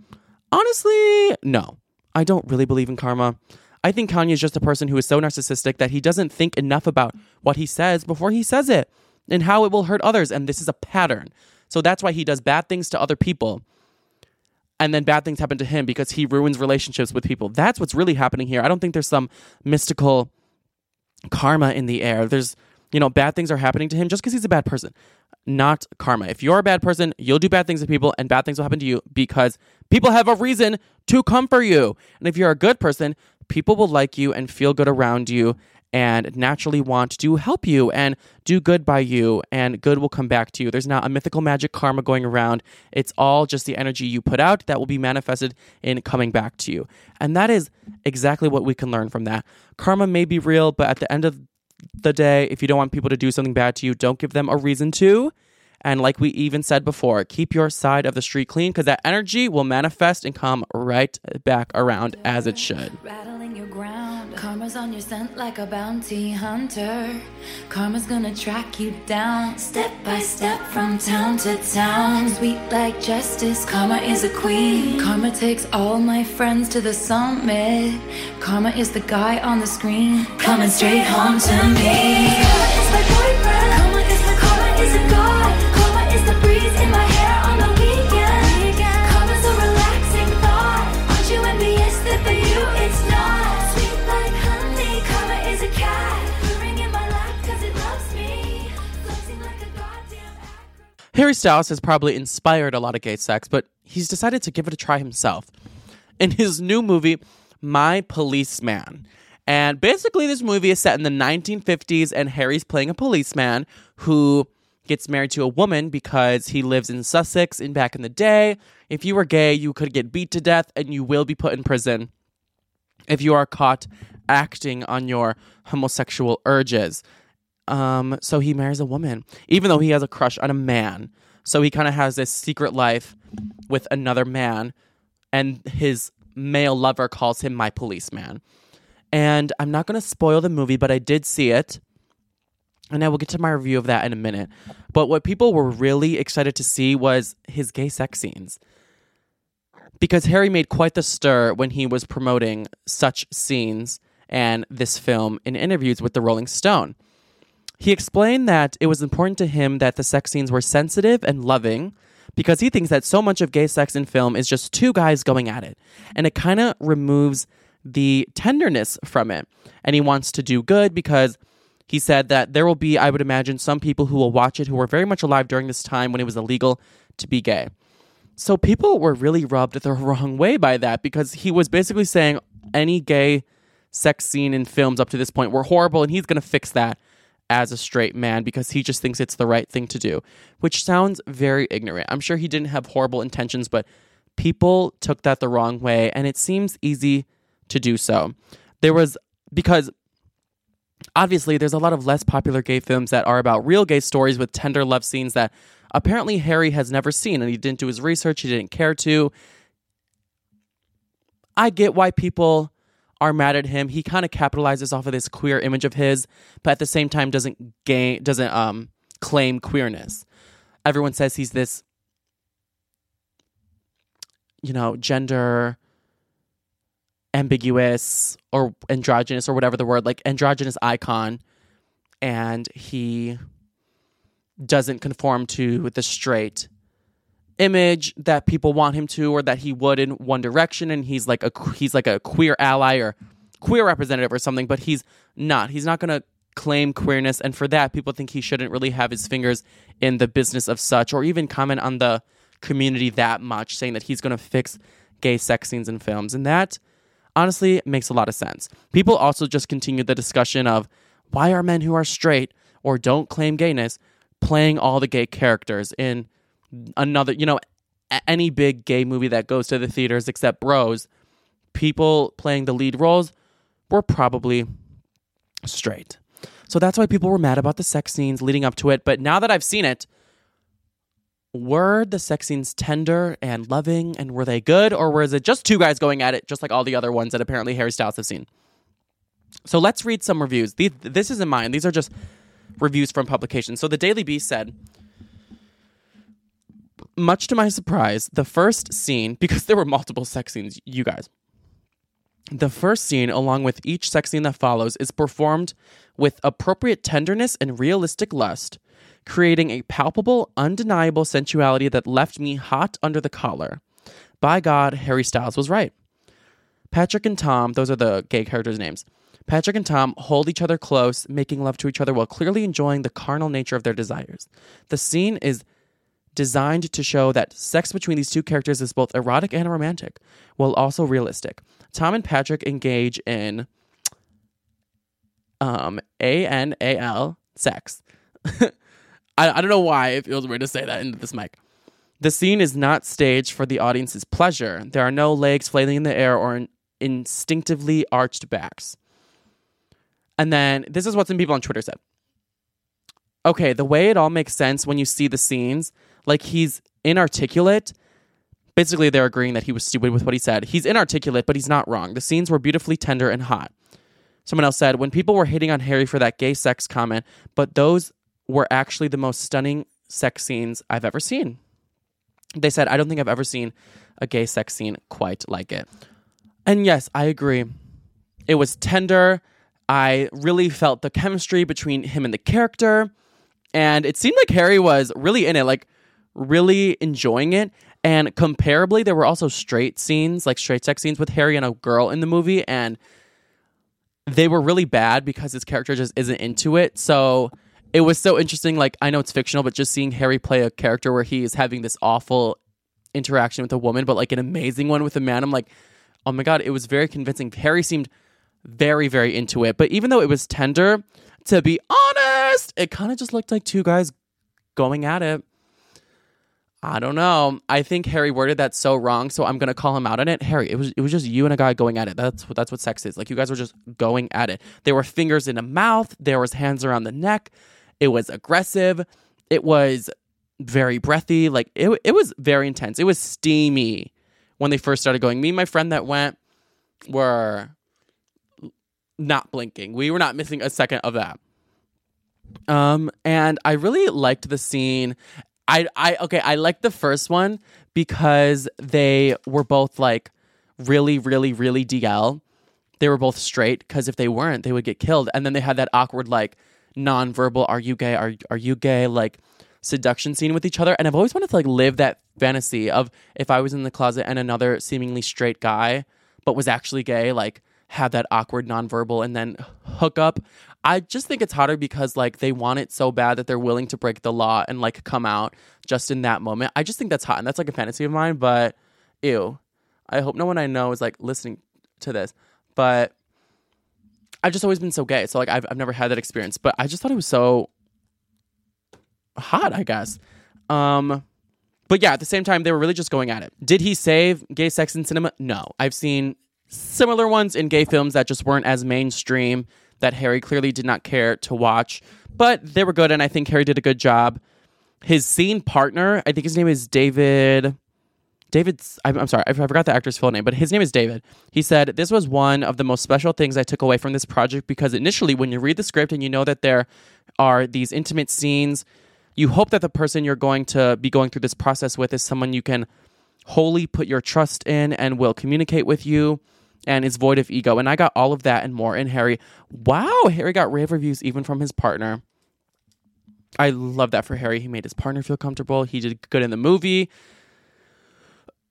Honestly, no. I don't really believe in karma. I think Kanye is just a person who is so narcissistic that he doesn't think enough about what he says before he says it and how it will hurt others. And this is a pattern. So that's why he does bad things to other people. And then bad things happen to him because he ruins relationships with people. That's what's really happening here. I don't think there's some mystical karma in the air. There's, you know, bad things are happening to him just because he's a bad person, not karma. If you're a bad person, you'll do bad things to people and bad things will happen to you because people have a reason to come for you. And if you're a good person, people will like you and feel good around you and naturally want to help you and do good by you, and good will come back to you. There's not a mythical magic karma going around. It's all just the energy you put out that will be manifested in coming back to you. And that is exactly what we can learn from that. Karma may be real, but at the end of the day, if you don't want people to do something bad to you, don't give them a reason to. And like we even said before, keep your side of the street clean because that energy will manifest and come right back around as it should. Rattling your ground. Karma's on your scent like a bounty hunter. Karma's gonna track you down, step by step from town to town. Sweet like justice, Karma is a queen. Karma takes all my friends to the summit. Karma is the guy on the screen, coming straight home to me. Harry Styles has probably inspired a lot of gay sex, but he's decided to give it a try himself. In his new movie, My Policeman. And basically, this movie is set in the 1950s, and Harry's playing a policeman who gets married to a woman because he lives in Sussex. And back in the day, if you were gay, you could get beat to death and you will be put in prison if you are caught acting on your homosexual urges. Um, so he marries a woman, even though he has a crush on a man. So he kind of has this secret life with another man, and his male lover calls him my policeman. And I'm not going to spoil the movie, but I did see it. And I will get to my review of that in a minute. But what people were really excited to see was his gay sex scenes because Harry made quite the stir when he was promoting such scenes and this film in interviews with the Rolling Stone. He explained that it was important to him that the sex scenes were sensitive and loving because he thinks that so much of gay sex in film is just two guys going at it. And it kind of removes the tenderness from it. And he wants to do good because he said that there will be, I would imagine, some people who will watch it who were very much alive during this time when it was illegal to be gay. So people were really rubbed the wrong way by that because he was basically saying any gay sex scene in films up to this point were horrible and he's going to fix that as a straight man because he just thinks it's the right thing to do, which sounds very ignorant. I'm sure he didn't have horrible intentions, but people took that the wrong way and it seems easy to do so. There was because obviously there's a lot of less popular gay films that are about real gay stories with tender love scenes that apparently Harry has never seen and he didn't do his research, he didn't care to. I get why people are mad at him. He kind of capitalizes off of this queer image of his, but at the same time doesn't gain doesn't um claim queerness. Everyone says he's this you know, gender ambiguous or androgynous or whatever the word like androgynous icon and he doesn't conform to the straight image that people want him to or that he would in one direction and he's like a he's like a queer ally or queer representative or something but he's not. He's not going to claim queerness and for that people think he shouldn't really have his fingers in the business of such or even comment on the community that much saying that he's going to fix gay sex scenes in films and that honestly makes a lot of sense. People also just continued the discussion of why are men who are straight or don't claim gayness playing all the gay characters in another, you know, any big gay movie that goes to the theaters except Bros, people playing the lead roles were probably straight. So that's why people were mad about the sex scenes leading up to it. But now that I've seen it, were the sex scenes tender and loving and were they good or was it just two guys going at it just like all the other ones that apparently Harry Styles have seen? So let's read some reviews. These, this isn't mine. These are just reviews from publications. So the Daily Beast said, much to my surprise, the first scene, because there were multiple sex scenes, you guys, the first scene, along with each sex scene that follows, is performed with appropriate tenderness and realistic lust, creating a palpable, undeniable sensuality that left me hot under the collar. By God, Harry Styles was right. Patrick and Tom, those are the gay characters' names. Patrick and Tom hold each other close, making love to each other while clearly enjoying the carnal nature of their desires. The scene is designed to show that sex between these two characters is both erotic and romantic, while also realistic. Tom and Patrick engage in um, A N A L sex. [LAUGHS] I, I don't know why it feels weird to say that into this mic. The scene is not staged for the audience's pleasure. There are no legs flailing in the air or in- instinctively arched backs. And then this is what some people on Twitter said. Okay, the way it all makes sense when you see the scenes, like he's inarticulate. Basically, they're agreeing that he was stupid with what he said. He's inarticulate, but he's not wrong. The scenes were beautifully tender and hot. Someone else said, when people were hating on Harry for that gay sex comment, but those were actually the most stunning sex scenes I've ever seen. They said, I don't think I've ever seen a gay sex scene quite like it. And yes, I agree. It was tender. I really felt the chemistry between him and the character. And it seemed like Harry was really in it, like really enjoying it. And comparably, there were also straight scenes, like straight sex scenes with Harry and a girl in the movie. And they were really bad because his character just isn't into it. So it was so interesting. Like, I know it's fictional, but just seeing Harry play a character where he is having this awful interaction with a woman, but like an amazing one with a man, I'm like, oh my God, it was very convincing. Harry seemed very, very into it. But even though it was tender, to be honest, it kind of just looked like two guys going at it. I don't know. I think Harry worded that so wrong, so I'm gonna call him out on it. Harry, it was it was just you and a guy going at it. That's what that's what sex is. Like you guys were just going at it. There were fingers in the mouth. There was hands around the neck. It was aggressive. It was very breathy. Like it it was very intense. It was steamy when they first started going. Me and my friend that went were not blinking. We were not missing a second of that. Um, and I really liked the scene. I, I, okay, I liked the first one because they were both like really, really, really DL. They were both straight because if they weren't, they would get killed. And then they had that awkward like nonverbal are you gay are are you gay like seduction scene with each other and I've always wanted to like live that fantasy of if I was in the closet and another seemingly straight guy but was actually gay like have that awkward nonverbal and then hook up. I just think it's hotter because like they want it so bad that they're willing to break the law and like come out just in that moment. I just think that's hot and that's like a fantasy of mine, but ew. I hope no one I know is like listening to this. But I've just always been so gay. So like I've I've never had that experience. But I just thought it was so hot, I guess. Um but yeah, at the same time, they were really just going at it. Did he save gay sex in cinema? No. I've seen similar ones in gay films that just weren't as mainstream that Harry clearly did not care to watch, but they were good, and I think Harry did a good job. His scene partner, I think his name is David. David's, I'm, I'm sorry, I forgot the actor's full name, but his name is David. He said, This was one of the most special things I took away from this project because initially, when you read the script and you know that there are these intimate scenes, you hope that the person you're going to be going through this process with is someone you can wholly put your trust in and will communicate with you and is void of ego. And I got all of that and more in Harry. Wow, Harry got rave reviews even from his partner. I love that for Harry. He made his partner feel comfortable. He did good in the movie.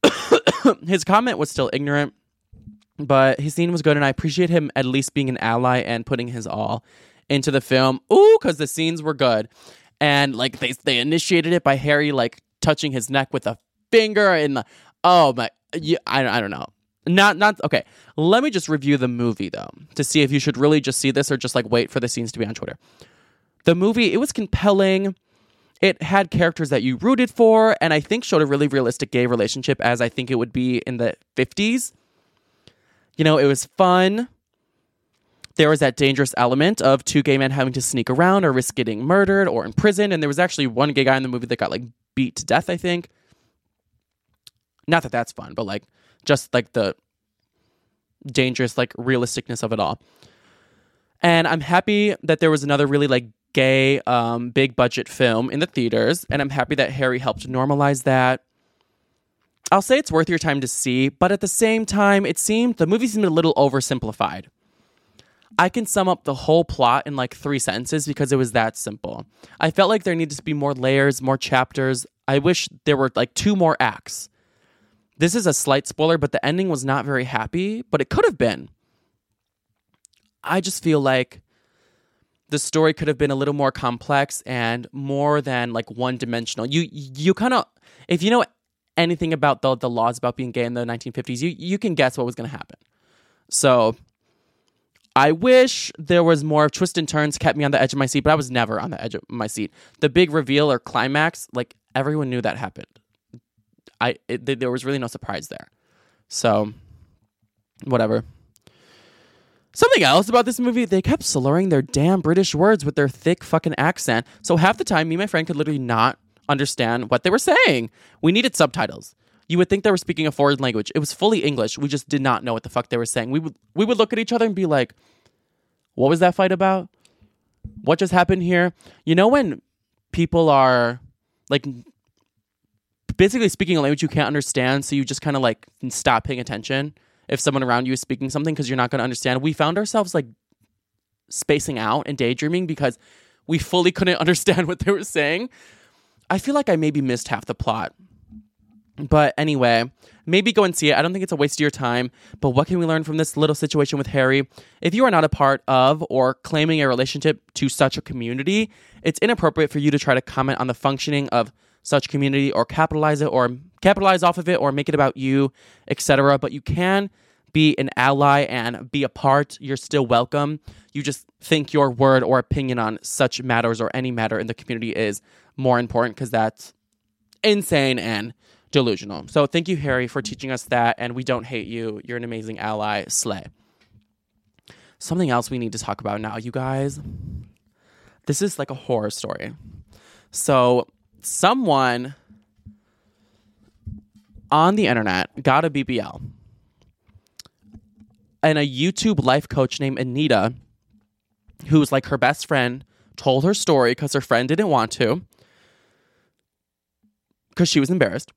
[COUGHS] his comment was still ignorant, but his scene was good, and I appreciate him at least being an ally and putting his all into the film. Ooh, because the scenes were good, and like they they initiated it by Harry like touching his neck with a finger, and oh my, yeah, I I don't know. Not not okay. Let me just review the movie though to see if you should really just see this or just like wait for the scenes to be on Twitter. The movie it was compelling. It had characters that you rooted for, and I think showed a really realistic gay relationship as I think it would be in the 50s. You know, it was fun. There was that dangerous element of two gay men having to sneak around or risk getting murdered or imprisoned. And there was actually one gay guy in the movie that got like beat to death, I think. Not that that's fun, but like just like the dangerous, like realisticness of it all. And I'm happy that there was another really like gay, um, big budget film in the theaters. And I'm happy that Harry helped normalize that. I'll say it's worth your time to see, but at the same time, it seemed the movie seemed a little oversimplified. I can sum up the whole plot in like three sentences because it was that simple. I felt like there needed to be more layers, more chapters. I wish there were like two more acts. This is a slight spoiler, but the ending was not very happy, but it could have been. I just feel like the story could have been a little more complex and more than like one dimensional. You you kind of if you know anything about the the laws about being gay in the 1950s, you you can guess what was going to happen. So I wish there was more twists and turns kept me on the edge of my seat, but I was never on the edge of my seat. The big reveal or climax, like everyone knew that happened. I it, there was really no surprise there. So whatever. Something else about this movie, they kept slurring their damn British words with their thick fucking accent. So half the time, me and my friend could literally not understand what they were saying. We needed subtitles. You would think they were speaking a foreign language. It was fully English. We just did not know what the fuck they were saying. We would we would look at each other and be like, "What was that fight about? What just happened here?" You know when people are like basically speaking a language you can't understand, so you just kind of like stop paying attention if someone around you is speaking something because you're not going to understand. We found ourselves like spacing out and daydreaming because we fully couldn't [LAUGHS] understand what they were saying. I feel like I maybe missed half the plot. But anyway, maybe go and see it. I don't think it's a waste of your time. But what can we learn from this little situation with Harry? If you are not a part of or claiming a relationship to such a community, it's inappropriate for you to try to comment on the functioning of such community or capitalize it or capitalize off of it or make it about you, etc. But you can be an ally and be a part. You're still welcome. You just think your word or opinion on such matters or any matter in the community is more important because that's insane and delusional. So thank you, Harry, for teaching us that. And we don't hate you. You're an amazing ally. Slay. Something else we need to talk about now, you guys. This is like a horror story. So someone on the internet got a BBL. And a YouTube life coach named Anita, who was like her best friend, told her story because her friend didn't want to, because she was embarrassed.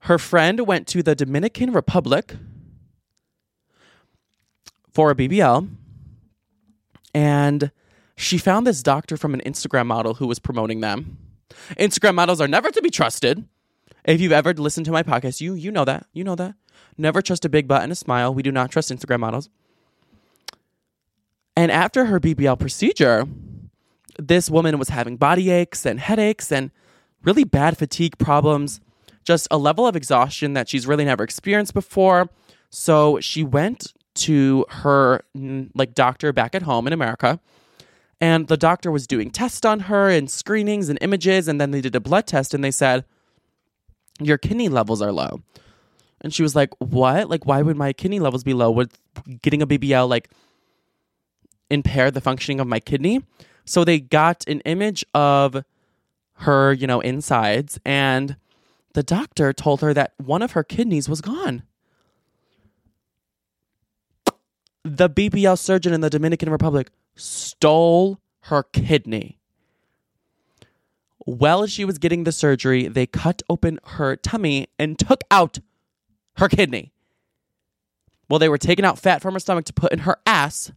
Her friend went to the Dominican Republic for a BBL, and She found this doctor from an Instagram model who was promoting them. Instagram models are never to be trusted. If you've ever listened to my podcast, you you know that. You know that. Never trust a big butt and a smile. We do not trust Instagram models. And after her BBL procedure, this woman was having body aches and headaches and really bad fatigue problems, just a level of exhaustion that she's really never experienced before. So she went to her like doctor back at home in America and the doctor was doing tests on her and screenings and images and then they did a blood test and they said your kidney levels are low. And she was like, "What? Like why would my kidney levels be low? Would getting a BBL like impair the functioning of my kidney?" So they got an image of her, you know, insides and the doctor told her that one of her kidneys was gone. The BBL surgeon in the Dominican Republic stole her kidney. While she was getting the surgery, they cut open her tummy and took out her kidney. While they were taking out fat from her stomach to put in her ass,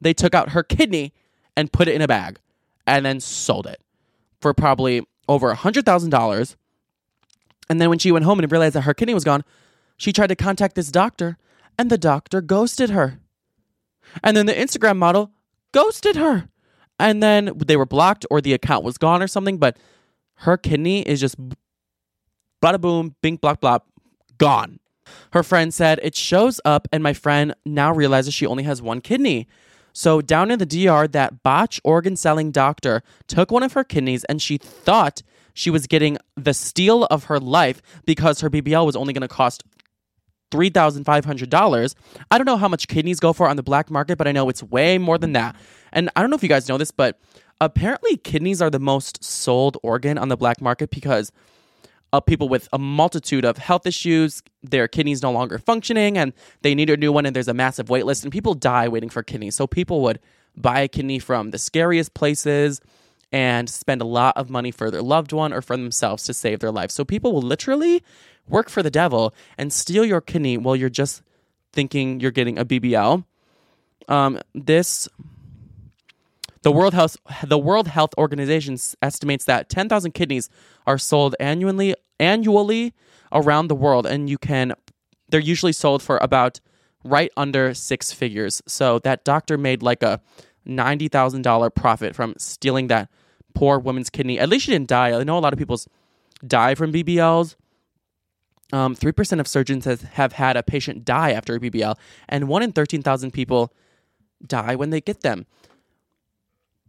they took out her kidney and put it in a bag and then sold it for probably over a $100,000. And then when she went home and realized that her kidney was gone, she tried to contact this doctor and the doctor ghosted her. And then the Instagram model ghosted her. And then they were blocked or the account was gone or something, but her kidney is just bada boom, bing, block, block, gone. Her friend said it shows up, and my friend now realizes she only has one kidney. So, down in the DR, that botch organ selling doctor took one of her kidneys and she thought she was getting the steal of her life because her BBL was only going to cost $3,500. I don't know how much kidneys go for on the black market, but I know it's way more than that. And I don't know if you guys know this, but apparently kidneys are the most sold organ on the black market because of people with a multitude of health issues, their kidneys no longer functioning and they need a new one and there's a massive wait list and people die waiting for kidneys. So people would buy a kidney from the scariest places and spend a lot of money for their loved one or for themselves to save their life. So people will literally work for the devil and steal your kidney while you're just thinking you're getting a BBL. Um, this the World Health the World Health Organization estimates that 10,000 kidneys are sold annually annually around the world and you can they're usually sold for about right under 6 figures. So that doctor made like a $90,000 profit from stealing that poor woman's kidney. At least she didn't die. I know a lot of people die from BBLs. Um, 3% of surgeons has, have had a patient die after a BBL, and 1 in 13,000 people die when they get them.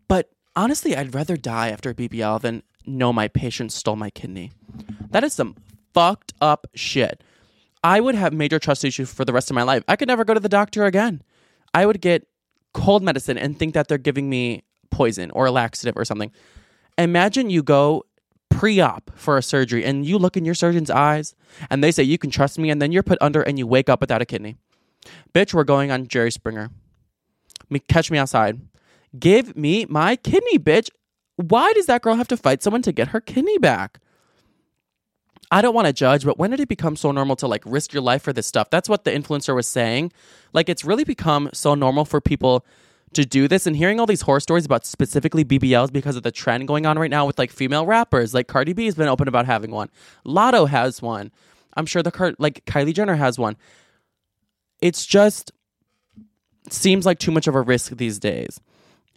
But honestly, I'd rather die after a BBL than know my patient stole my kidney. That is some fucked up shit. I would have major trust issues for the rest of my life. I could never go to the doctor again. I would get cold medicine and think that they're giving me poison or a laxative or something. Imagine you go pre op for a surgery and you look in your surgeon's eyes and they say, You can trust me. And then you're put under and you wake up without a kidney. Bitch, we're going on Jerry Springer. Me, catch me outside. Give me my kidney, bitch. Why does that girl have to fight someone to get her kidney back? I don't want to judge, but when did it become so normal to like risk your life for this stuff? That's what the influencer was saying. Like it's really become so normal for people to do this and hearing all these horror stories about specifically BBLs because of the trend going on right now with like female rappers. Like Cardi B has been open about having one. Latto has one. I'm sure the Car- like Kylie Jenner has one. It's just seems like too much of a risk these days.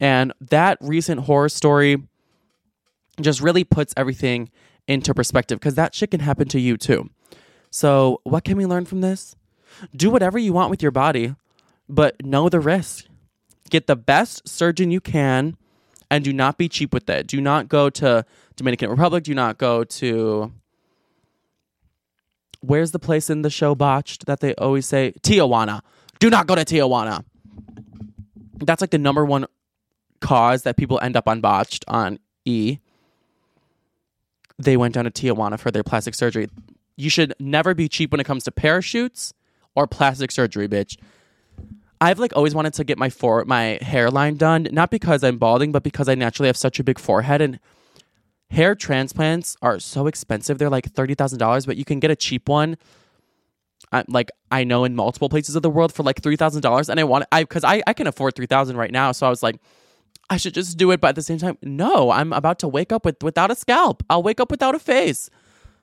And that recent horror story just really puts everything into perspective because that shit can happen to you too. So, what can we learn from this? Do whatever you want with your body, but know the risk. Get the best surgeon you can and do not be cheap with it. Do not go to Dominican Republic, do not go to Where's the place in the show botched that they always say Tijuana. Do not go to Tijuana. That's like the number one cause that people end up on botched on E they went down to Tijuana for their plastic surgery. You should never be cheap when it comes to parachutes or plastic surgery, bitch. I've like always wanted to get my for my hairline done, not because I'm balding, but because I naturally have such a big forehead and hair transplants are so expensive. They're like thirty thousand dollars, but you can get a cheap one. I, like I know in multiple places of the world for like three thousand dollars, and I want I because I I can afford three thousand right now. So I was like, I should just do it. But at the same time, no, I'm about to wake up with without a scalp. I'll wake up without a face.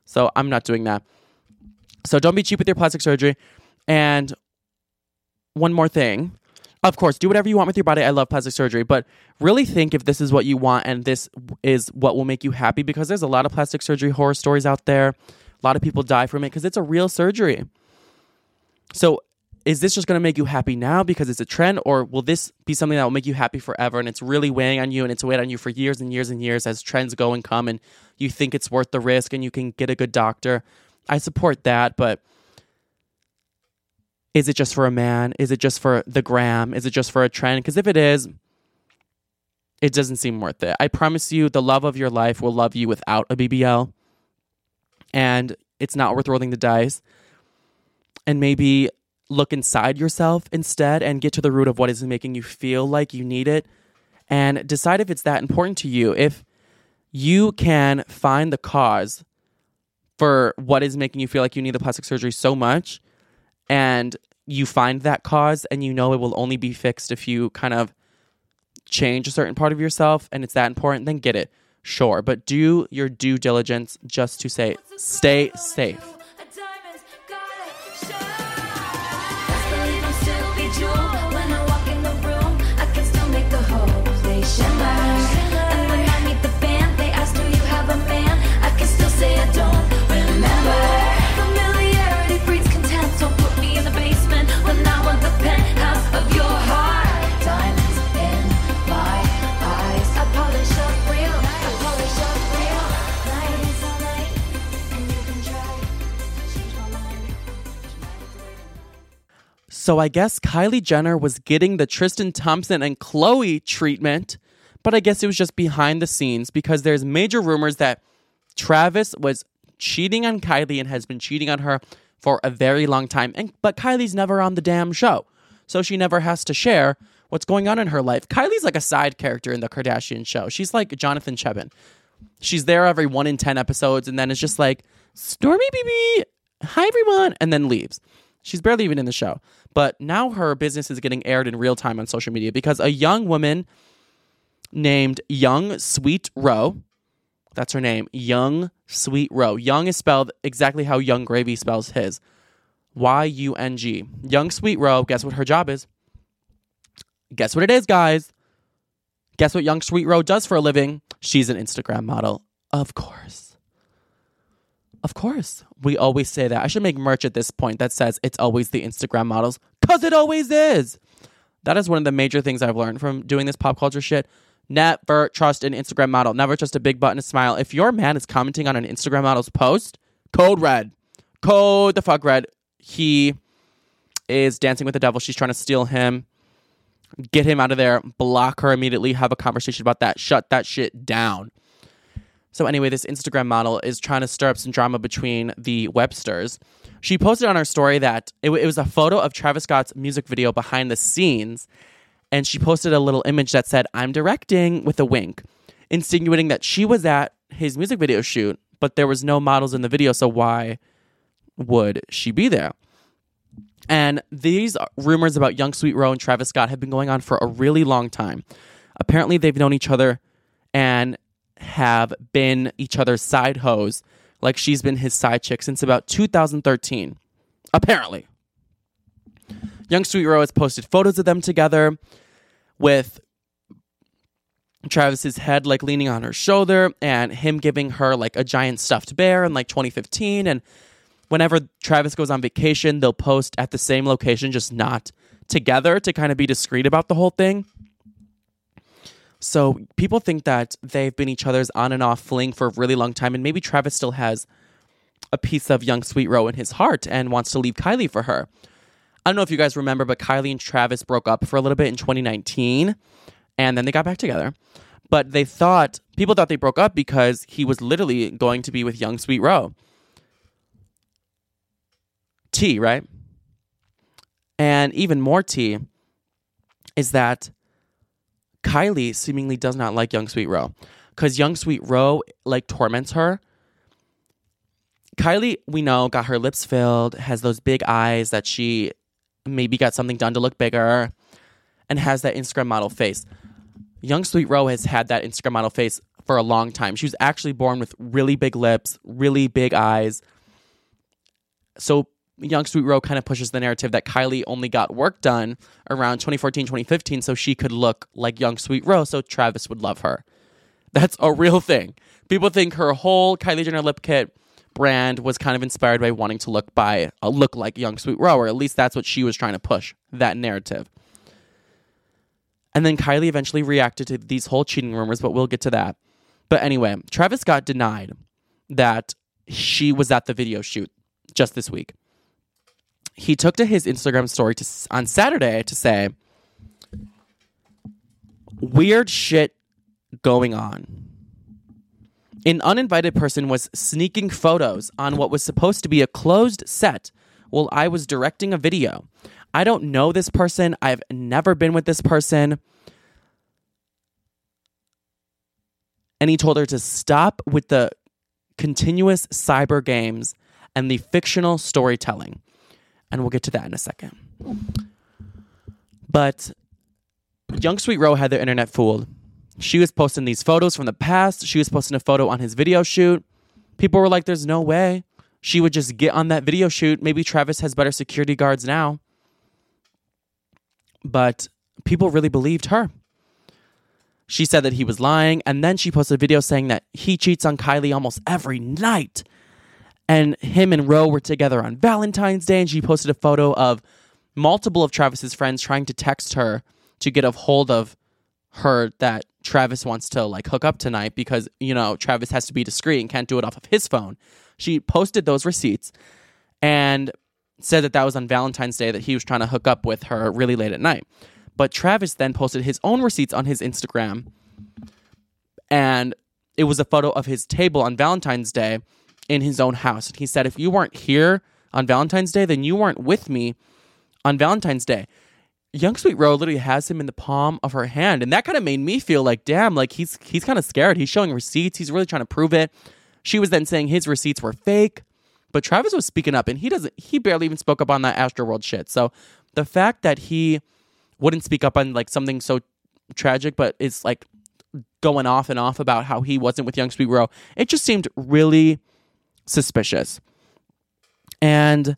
So I'm not doing that. So don't be cheap with your plastic surgery. And one more thing. Of course, do whatever you want with your body. I love plastic surgery, but really think if this is what you want and this is what will make you happy because there's a lot of plastic surgery horror stories out there. A lot of people die from it because it's a real surgery. So, is this just going to make you happy now because it's a trend, or will this be something that will make you happy forever and it's really weighing on you and it's weighing on you for years and years and years as trends go and come and you think it's worth the risk and you can get a good doctor? I support that, but is it just for a man? Is it just for the gram? Is it just for a trend? Because if it is, it doesn't seem worth it. I promise you, the love of your life will love you without a BBL. And it's not worth rolling the dice. And maybe look inside yourself instead and get to the root of what is making you feel like you need it and decide if it's that important to you. If you can find the cause for what is making you feel like you need the plastic surgery so much and you find that cause and you know it will only be fixed if you kind of change a certain part of yourself and it's that important, then get it. Sure, but do your due diligence just to say stay safe. So I guess Kylie Jenner was getting the Tristan Thompson and Khloé treatment, but I guess it was just behind the scenes because there's major rumors that Travis was cheating on Kylie and has been cheating on her for a very long time. And but Kylie's never on the damn show. So she never has to share what's going on in her life. Kylie's like a side character in the Kardashian show. She's like Jonathan Cheban. She's there every 1 in 10 episodes and then it's just like Stormi BB, hi everyone, and then leaves. She's barely even in the show. But now her business is getting aired in real time on social media because a young woman named Young Sweet Row, that's her name, Young Sweet Row. Young is spelled exactly how Yung Gravy spells his Y U N G. Young Sweet Row, guess what her job is? Guess what it is, guys? Guess what Young Sweet Row does for a living? She's an Instagram model. Of course. Of course. We always say that. I should make merch at this point that says it's always the Instagram models because it always is. That is one of the major things I've learned from doing this pop culture shit. Never trust an Instagram model. Never trust a big button smile. If your man is commenting on an Instagram model's post, code red. Code the fuck red. He is dancing with the devil. She's trying to steal him. Get him out of there. Block her immediately. Have a conversation about that. Shut that shit down. So anyway, this Instagram model is trying to stir up some drama between the Websters. She posted on her story that it, w- it was a photo of Travis Scott's music video behind the scenes, and she posted a little image that said, "I'm directing" with a wink, insinuating that she was at his music video shoot, but there was no models in the video, so why would she be there? And these rumors about Young Sweet Row and Travis Scott have been going on for a really long time. Apparently, they've known each other and have been each other's side hoes, like she's been his side chick since about 2013. Apparently. Young Sweet Row has posted photos of them together with Travis's head like leaning on her shoulder and him giving her like a giant stuffed bear in like 2015 and whenever Travis goes on vacation they'll post at the same location just not together to kind of be discreet about the whole thing. So people think that they've been each other's on and off fling for a really long time, and maybe Travis still has a piece of young Sweet Row in his heart and wants to leave Kylie for her. I don't know if you guys remember, but Kylie and Travis broke up for a little bit in 2019, and then they got back together. But they thought people thought they broke up because he was literally going to be with young Sweet Row. T, right? And even more T is that Kylie seemingly does not like Young Sweet Row because Young Sweet Row like torments her. Kylie, we know, got her lips filled, has those big eyes that she maybe got something done to look bigger, and has that Instagram model face. Young Sweet Row has had that Instagram model face for a long time. She was actually born with really big lips, really big eyes. So Young Sweet Row kind of pushes the narrative that Kylie only got work done around 2014, 2015 so she could look like Young Sweet Row so Travis would love her. That's a real thing. People think her whole Kylie Jenner lip kit brand was kind of inspired by wanting to look by uh, look like Young Sweet Row, or at least that's what she was trying to push that narrative. And then Kylie eventually reacted to these whole cheating rumors, but we'll get to that. But anyway, Travis got denied that she was at the video shoot just this week. He took to his Instagram story to, on Saturday to say, Weird shit going on. An uninvited person was sneaking photos on what was supposed to be a closed set while I was directing a video. I don't know this person. I've never been with this person. And he told her to stop with the continuous cyber games and the fictional storytelling. And we'll get to that in a second. But Young Sweet Row had their internet fooled. She was posting these photos from the past. She was posting a photo on his video shoot. People were like, there's no way. She would just get on that video shoot. Maybe Travis has better security guards now. But people really believed her. She said that he was lying, and then she posted a video saying that he cheats on Kylie almost every night. And him and Roe were together on Valentine's Day, and she posted a photo of multiple of Travis's friends trying to text her to get a hold of her that Travis wants to like hook up tonight because, you know, Travis has to be discreet and can't do it off of his phone. She posted those receipts and said that that was on Valentine's Day that he was trying to hook up with her really late at night. But Travis then posted his own receipts on his Instagram and it was a photo of his table on Valentine's Day in his own house. And he said, if you weren't here on Valentine's Day, then you weren't with me on Valentine's Day. Young Sweet Row literally has him in the palm of her hand, and that kind of made me feel like, damn, like he's he's kind of scared. He's showing receipts. He's really trying to prove it. She was then saying his receipts were fake, but Travis was speaking up, and he doesn't. He barely even spoke up on that Astroworld shit. So the fact that he wouldn't speak up on like something so tragic, but is like going off and off about how he wasn't with Young Sweet Row, it just seemed really suspicious. And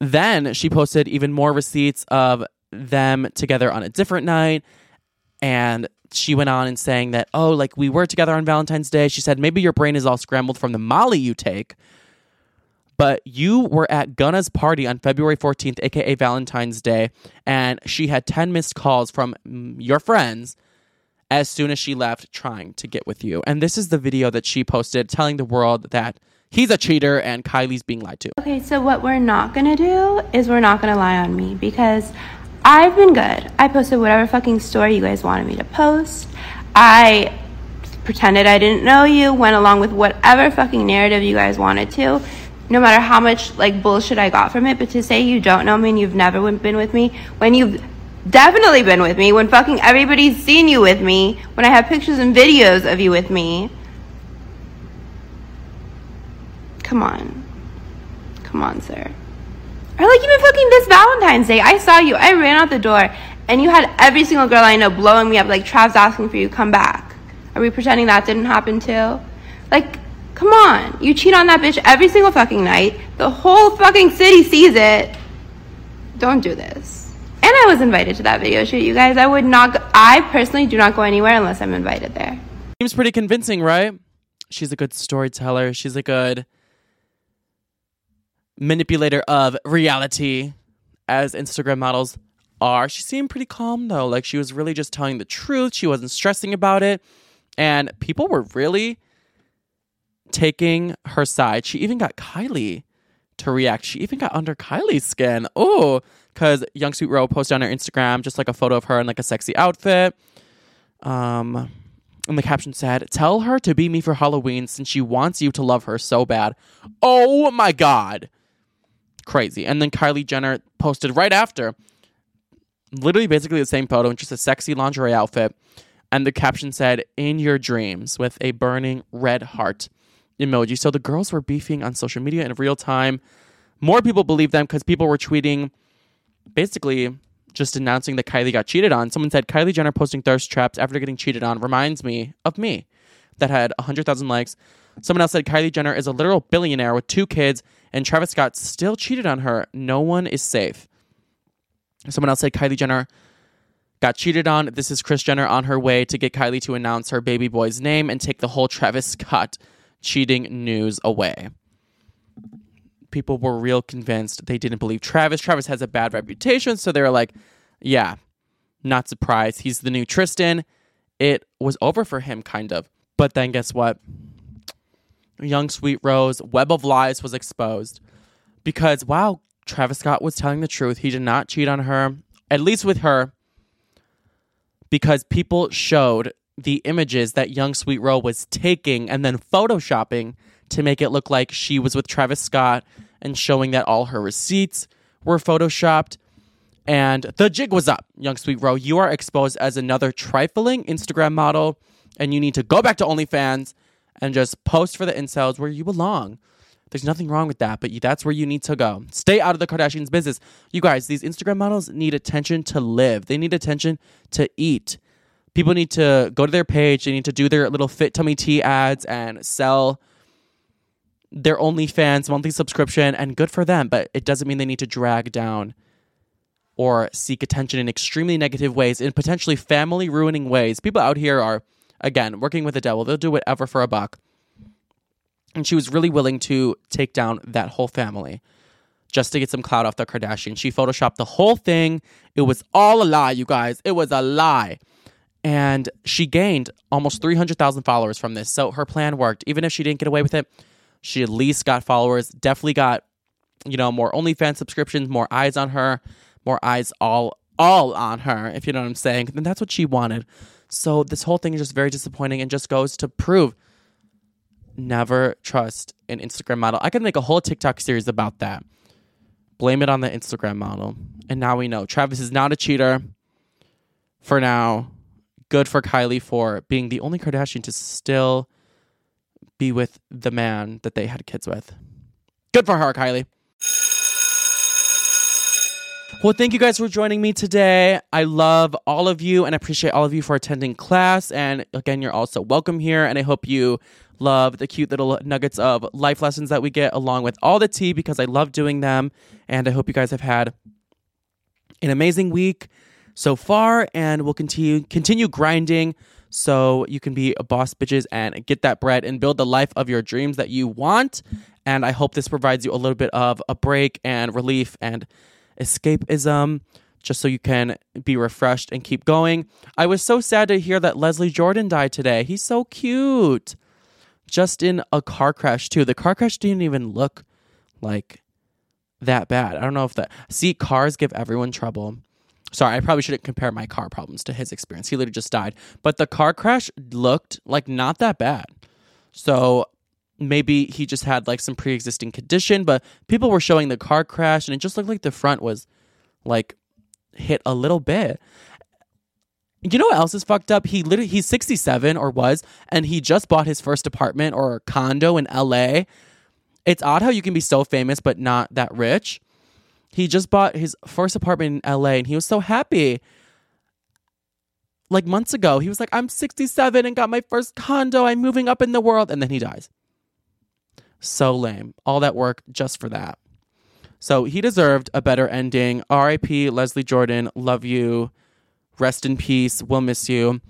then she posted even more receipts of them together on a different night. And she went on and saying that, oh, like we were together on Valentine's Day. She said, maybe your brain is all scrambled from the Molly you take. But you were at Gunna's party on February 14th, aka Valentine's Day, and she had 10 missed calls from your friends as soon as she left trying to get with you. And this is the video that she posted telling the world that he's a cheater and Kylie's being lied to. Okay, so what we're not gonna do is we're not gonna lie on me because I've been good. I posted whatever fucking story you guys wanted me to post. I pretended I didn't know you, went along with whatever fucking narrative you guys wanted to. No matter how much like bullshit I got from it, but to say you don't know me and you've never been with me when you've definitely been with me, when fucking everybody's seen you with me, when I have pictures and videos of you with me. Come on. Come on, sir. Or like even fucking this Valentine's Day, I saw you, I ran out the door, and you had every single girl I know blowing me up, like Trav's asking for you, come back. Are we pretending that didn't happen too? Like, come on. You cheat on that bitch every single fucking night. The whole fucking city sees it. Don't do this. And I was invited to that video shoot, you guys. I would not, go, I personally do not go anywhere unless I'm invited there. Seems pretty convincing, right? She's a good storyteller. She's a good manipulator of reality, as Instagram models are. She seemed pretty calm though. Like she was really just telling the truth. She wasn't stressing about it. And people were really taking her side. She even got Kylie to react. She even got under Kylie's skin. Oh, because Young Sweet Row posted on her Instagram just like a photo of her in like a sexy outfit. Um, and the caption said, "Tell her to be me for Halloween since she wants you to love her so bad." Oh my god, crazy! And then Kylie Jenner posted right after, literally basically the same photo in just a sexy lingerie outfit, and the caption said, "In your dreams" with a burning red heart emoji. So the girls were beefing on social media in real time. More people believed them because people were tweeting basically just announcing that Kylie got cheated on. Someone said Kylie Jenner posting thirst traps after getting cheated on reminds me of me. That had 100,000 likes. Someone else said Kylie Jenner is a literal billionaire with two kids, and Travis Scott still cheated on her. No one is safe. Someone else said Kylie Jenner got cheated on. This is Kris Jenner on her way to get Kylie to announce her baby boy's name and take the whole Travis Scott cheating news away. People were real convinced they didn't believe Travis. Travis has a bad reputation, so they were like, yeah, not surprised. He's the new Tristan. It was over for him, kind of. But then guess what? Young Sweet Rose, Web of Lies was exposed because, wow, Travis Scott was telling the truth. He did not cheat on her, at least with her, because people showed the images that Young Sweet Rose was taking and then photoshopping to make it look like she was with Travis Scott and showing that all her receipts were photoshopped. And the jig was up, Young Sweet Row. You are exposed as another trifling Instagram model, and you need to go back to OnlyFans and just post for the incels where you belong. There's nothing wrong with that, but that's where you need to go. Stay out of the Kardashians' business. You guys, these Instagram models need attention to live. They need attention to eat. People need to go to their page. They need to do their little fit tummy tea ads and sell their OnlyFans monthly subscription, and good for them. But it doesn't mean they need to drag down or seek attention in extremely negative ways, in potentially family ruining ways. People out here are, again, working with the devil. They'll do whatever for a buck. And she was really willing to take down that whole family just to get some clout off the Kardashians. She photoshopped the whole thing. It was all a lie, you guys. It was a lie. And she gained almost 300,000 followers from this. So her plan worked. Even if she didn't get away with it, she at least got followers, definitely got, you know, more OnlyFans subscriptions, more eyes on her, more eyes all all on her, if you know what I'm saying. And that's what she wanted. So this whole thing is just very disappointing and just goes to prove never trust an Instagram model. I could make a whole TikTok series about that. Blame it on the Instagram model. And now we know Travis is not a cheater. For now, good for Kylie for being the only Kardashian to still be with the man that they had kids with. Good for her, Kylie. Well, thank you guys for joining me today. I love all of you and I appreciate all of you for attending class. And again, you're also welcome here. And I hope you love the cute little nuggets of life lessons that we get along with all the tea because I love doing them. And I hope you guys have had an amazing week so far and we'll continue continue grinding so you can be a boss bitches and get that bread and build the life of your dreams that you want. And I hope this provides you a little bit of a break and relief and escapism just so you can be refreshed and keep going. I was so sad to hear that Leslie Jordan died today. He's so cute. Just in a car crash, too. The car crash didn't even look like that bad. I don't know if that. See, cars give everyone trouble. Sorry, I probably shouldn't compare my car problems to his experience. He literally just died. But the car crash looked like not that bad. So maybe he just had like some pre-existing condition but people were showing the car crash and it just looked like the front was like hit a little bit you know what else is fucked up he literally he's 67 or was and he just bought his first apartment or condo in la it's odd how you can be so famous but not that rich he just bought his first apartment in la and he was so happy like months ago he was like i'm 67 and got my first condo i'm moving up in the world and then he dies so lame. All that work just for that. So he deserved a better ending. R.I.P. Leslie Jordan. Love you. Rest in peace. We'll miss you.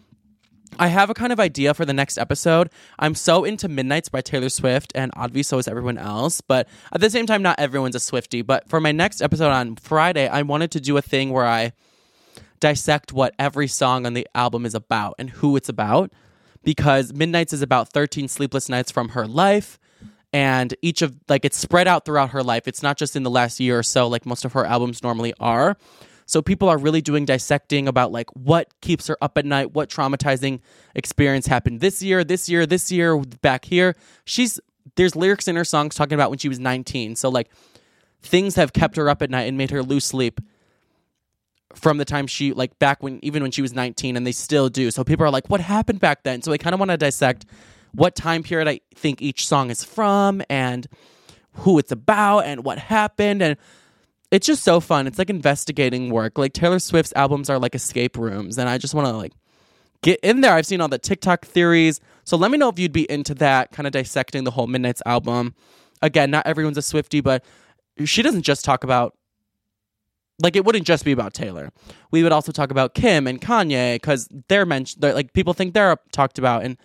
I have a kind of idea for the next episode. I'm so into Midnights by Taylor Swift, and obviously so is everyone else. But at the same time, not everyone's a Swiftie. But for my next episode on Friday, I wanted to do a thing where I dissect what every song on the album is about and who it's about. Because Midnights is about 13 sleepless nights from her life and each of like it's spread out throughout her life. It's not just in the last year or so like most of her albums normally are. So people are really doing dissecting about like what keeps her up at night, what traumatizing experience happened this year, this year, this year, back here. She's there's lyrics in her songs talking about when she was 19. So like things have kept her up at night and made her lose sleep from the time she like back when even when she was 19 and they still do. So people are like what happened back then? So I kind of want to dissect what time period I think each song is from and who it's about and what happened and it's just so fun. It's like investigating work. Like Taylor Swift's albums are like escape rooms, and I just want to like get in there. I've seen all the TikTok theories. So let me know if you'd be into that, kind of dissecting the whole Midnight's album. Again, not everyone's a Swiftie, but she doesn't just talk about like it wouldn't just be about Taylor. We would also talk about Kim and Kanye because they're mentioned. Like people think they're talked about, and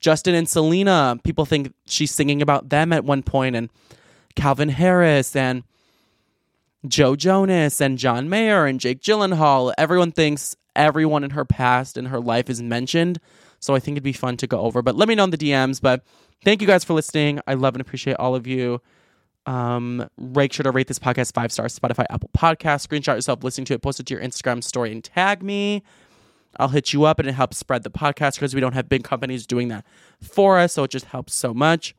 Justin and Selena. People think she's singing about them at one point, and Calvin Harris and Joe Jonas and John Mayer and Jake Gyllenhaal. Everyone thinks everyone in her past and her life is mentioned. So I think it'd be fun to go over. But let me know in the DMs. But thank you guys for listening. I love and appreciate all of you. Um, make sure to rate this podcast five stars, Spotify, Apple Podcast. Screenshot yourself listening to it, post it to your Instagram story, and tag me. I'll hit you up and it helps spread the podcast because we don't have big companies doing that for us. So it just helps so much.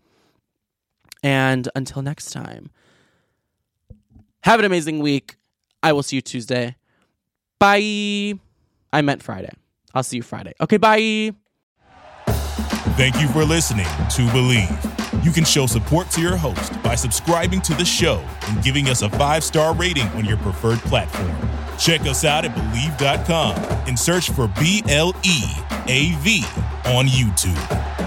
And until next time, have an amazing week. I will see you Tuesday. Bye. I meant Friday. I'll see you Friday. Okay, bye. Thank you for listening to Bleav. You can show support to your host by subscribing to the show and giving us a five star rating on your preferred platform. Check us out at Bleav.com and search for B L E A V on YouTube.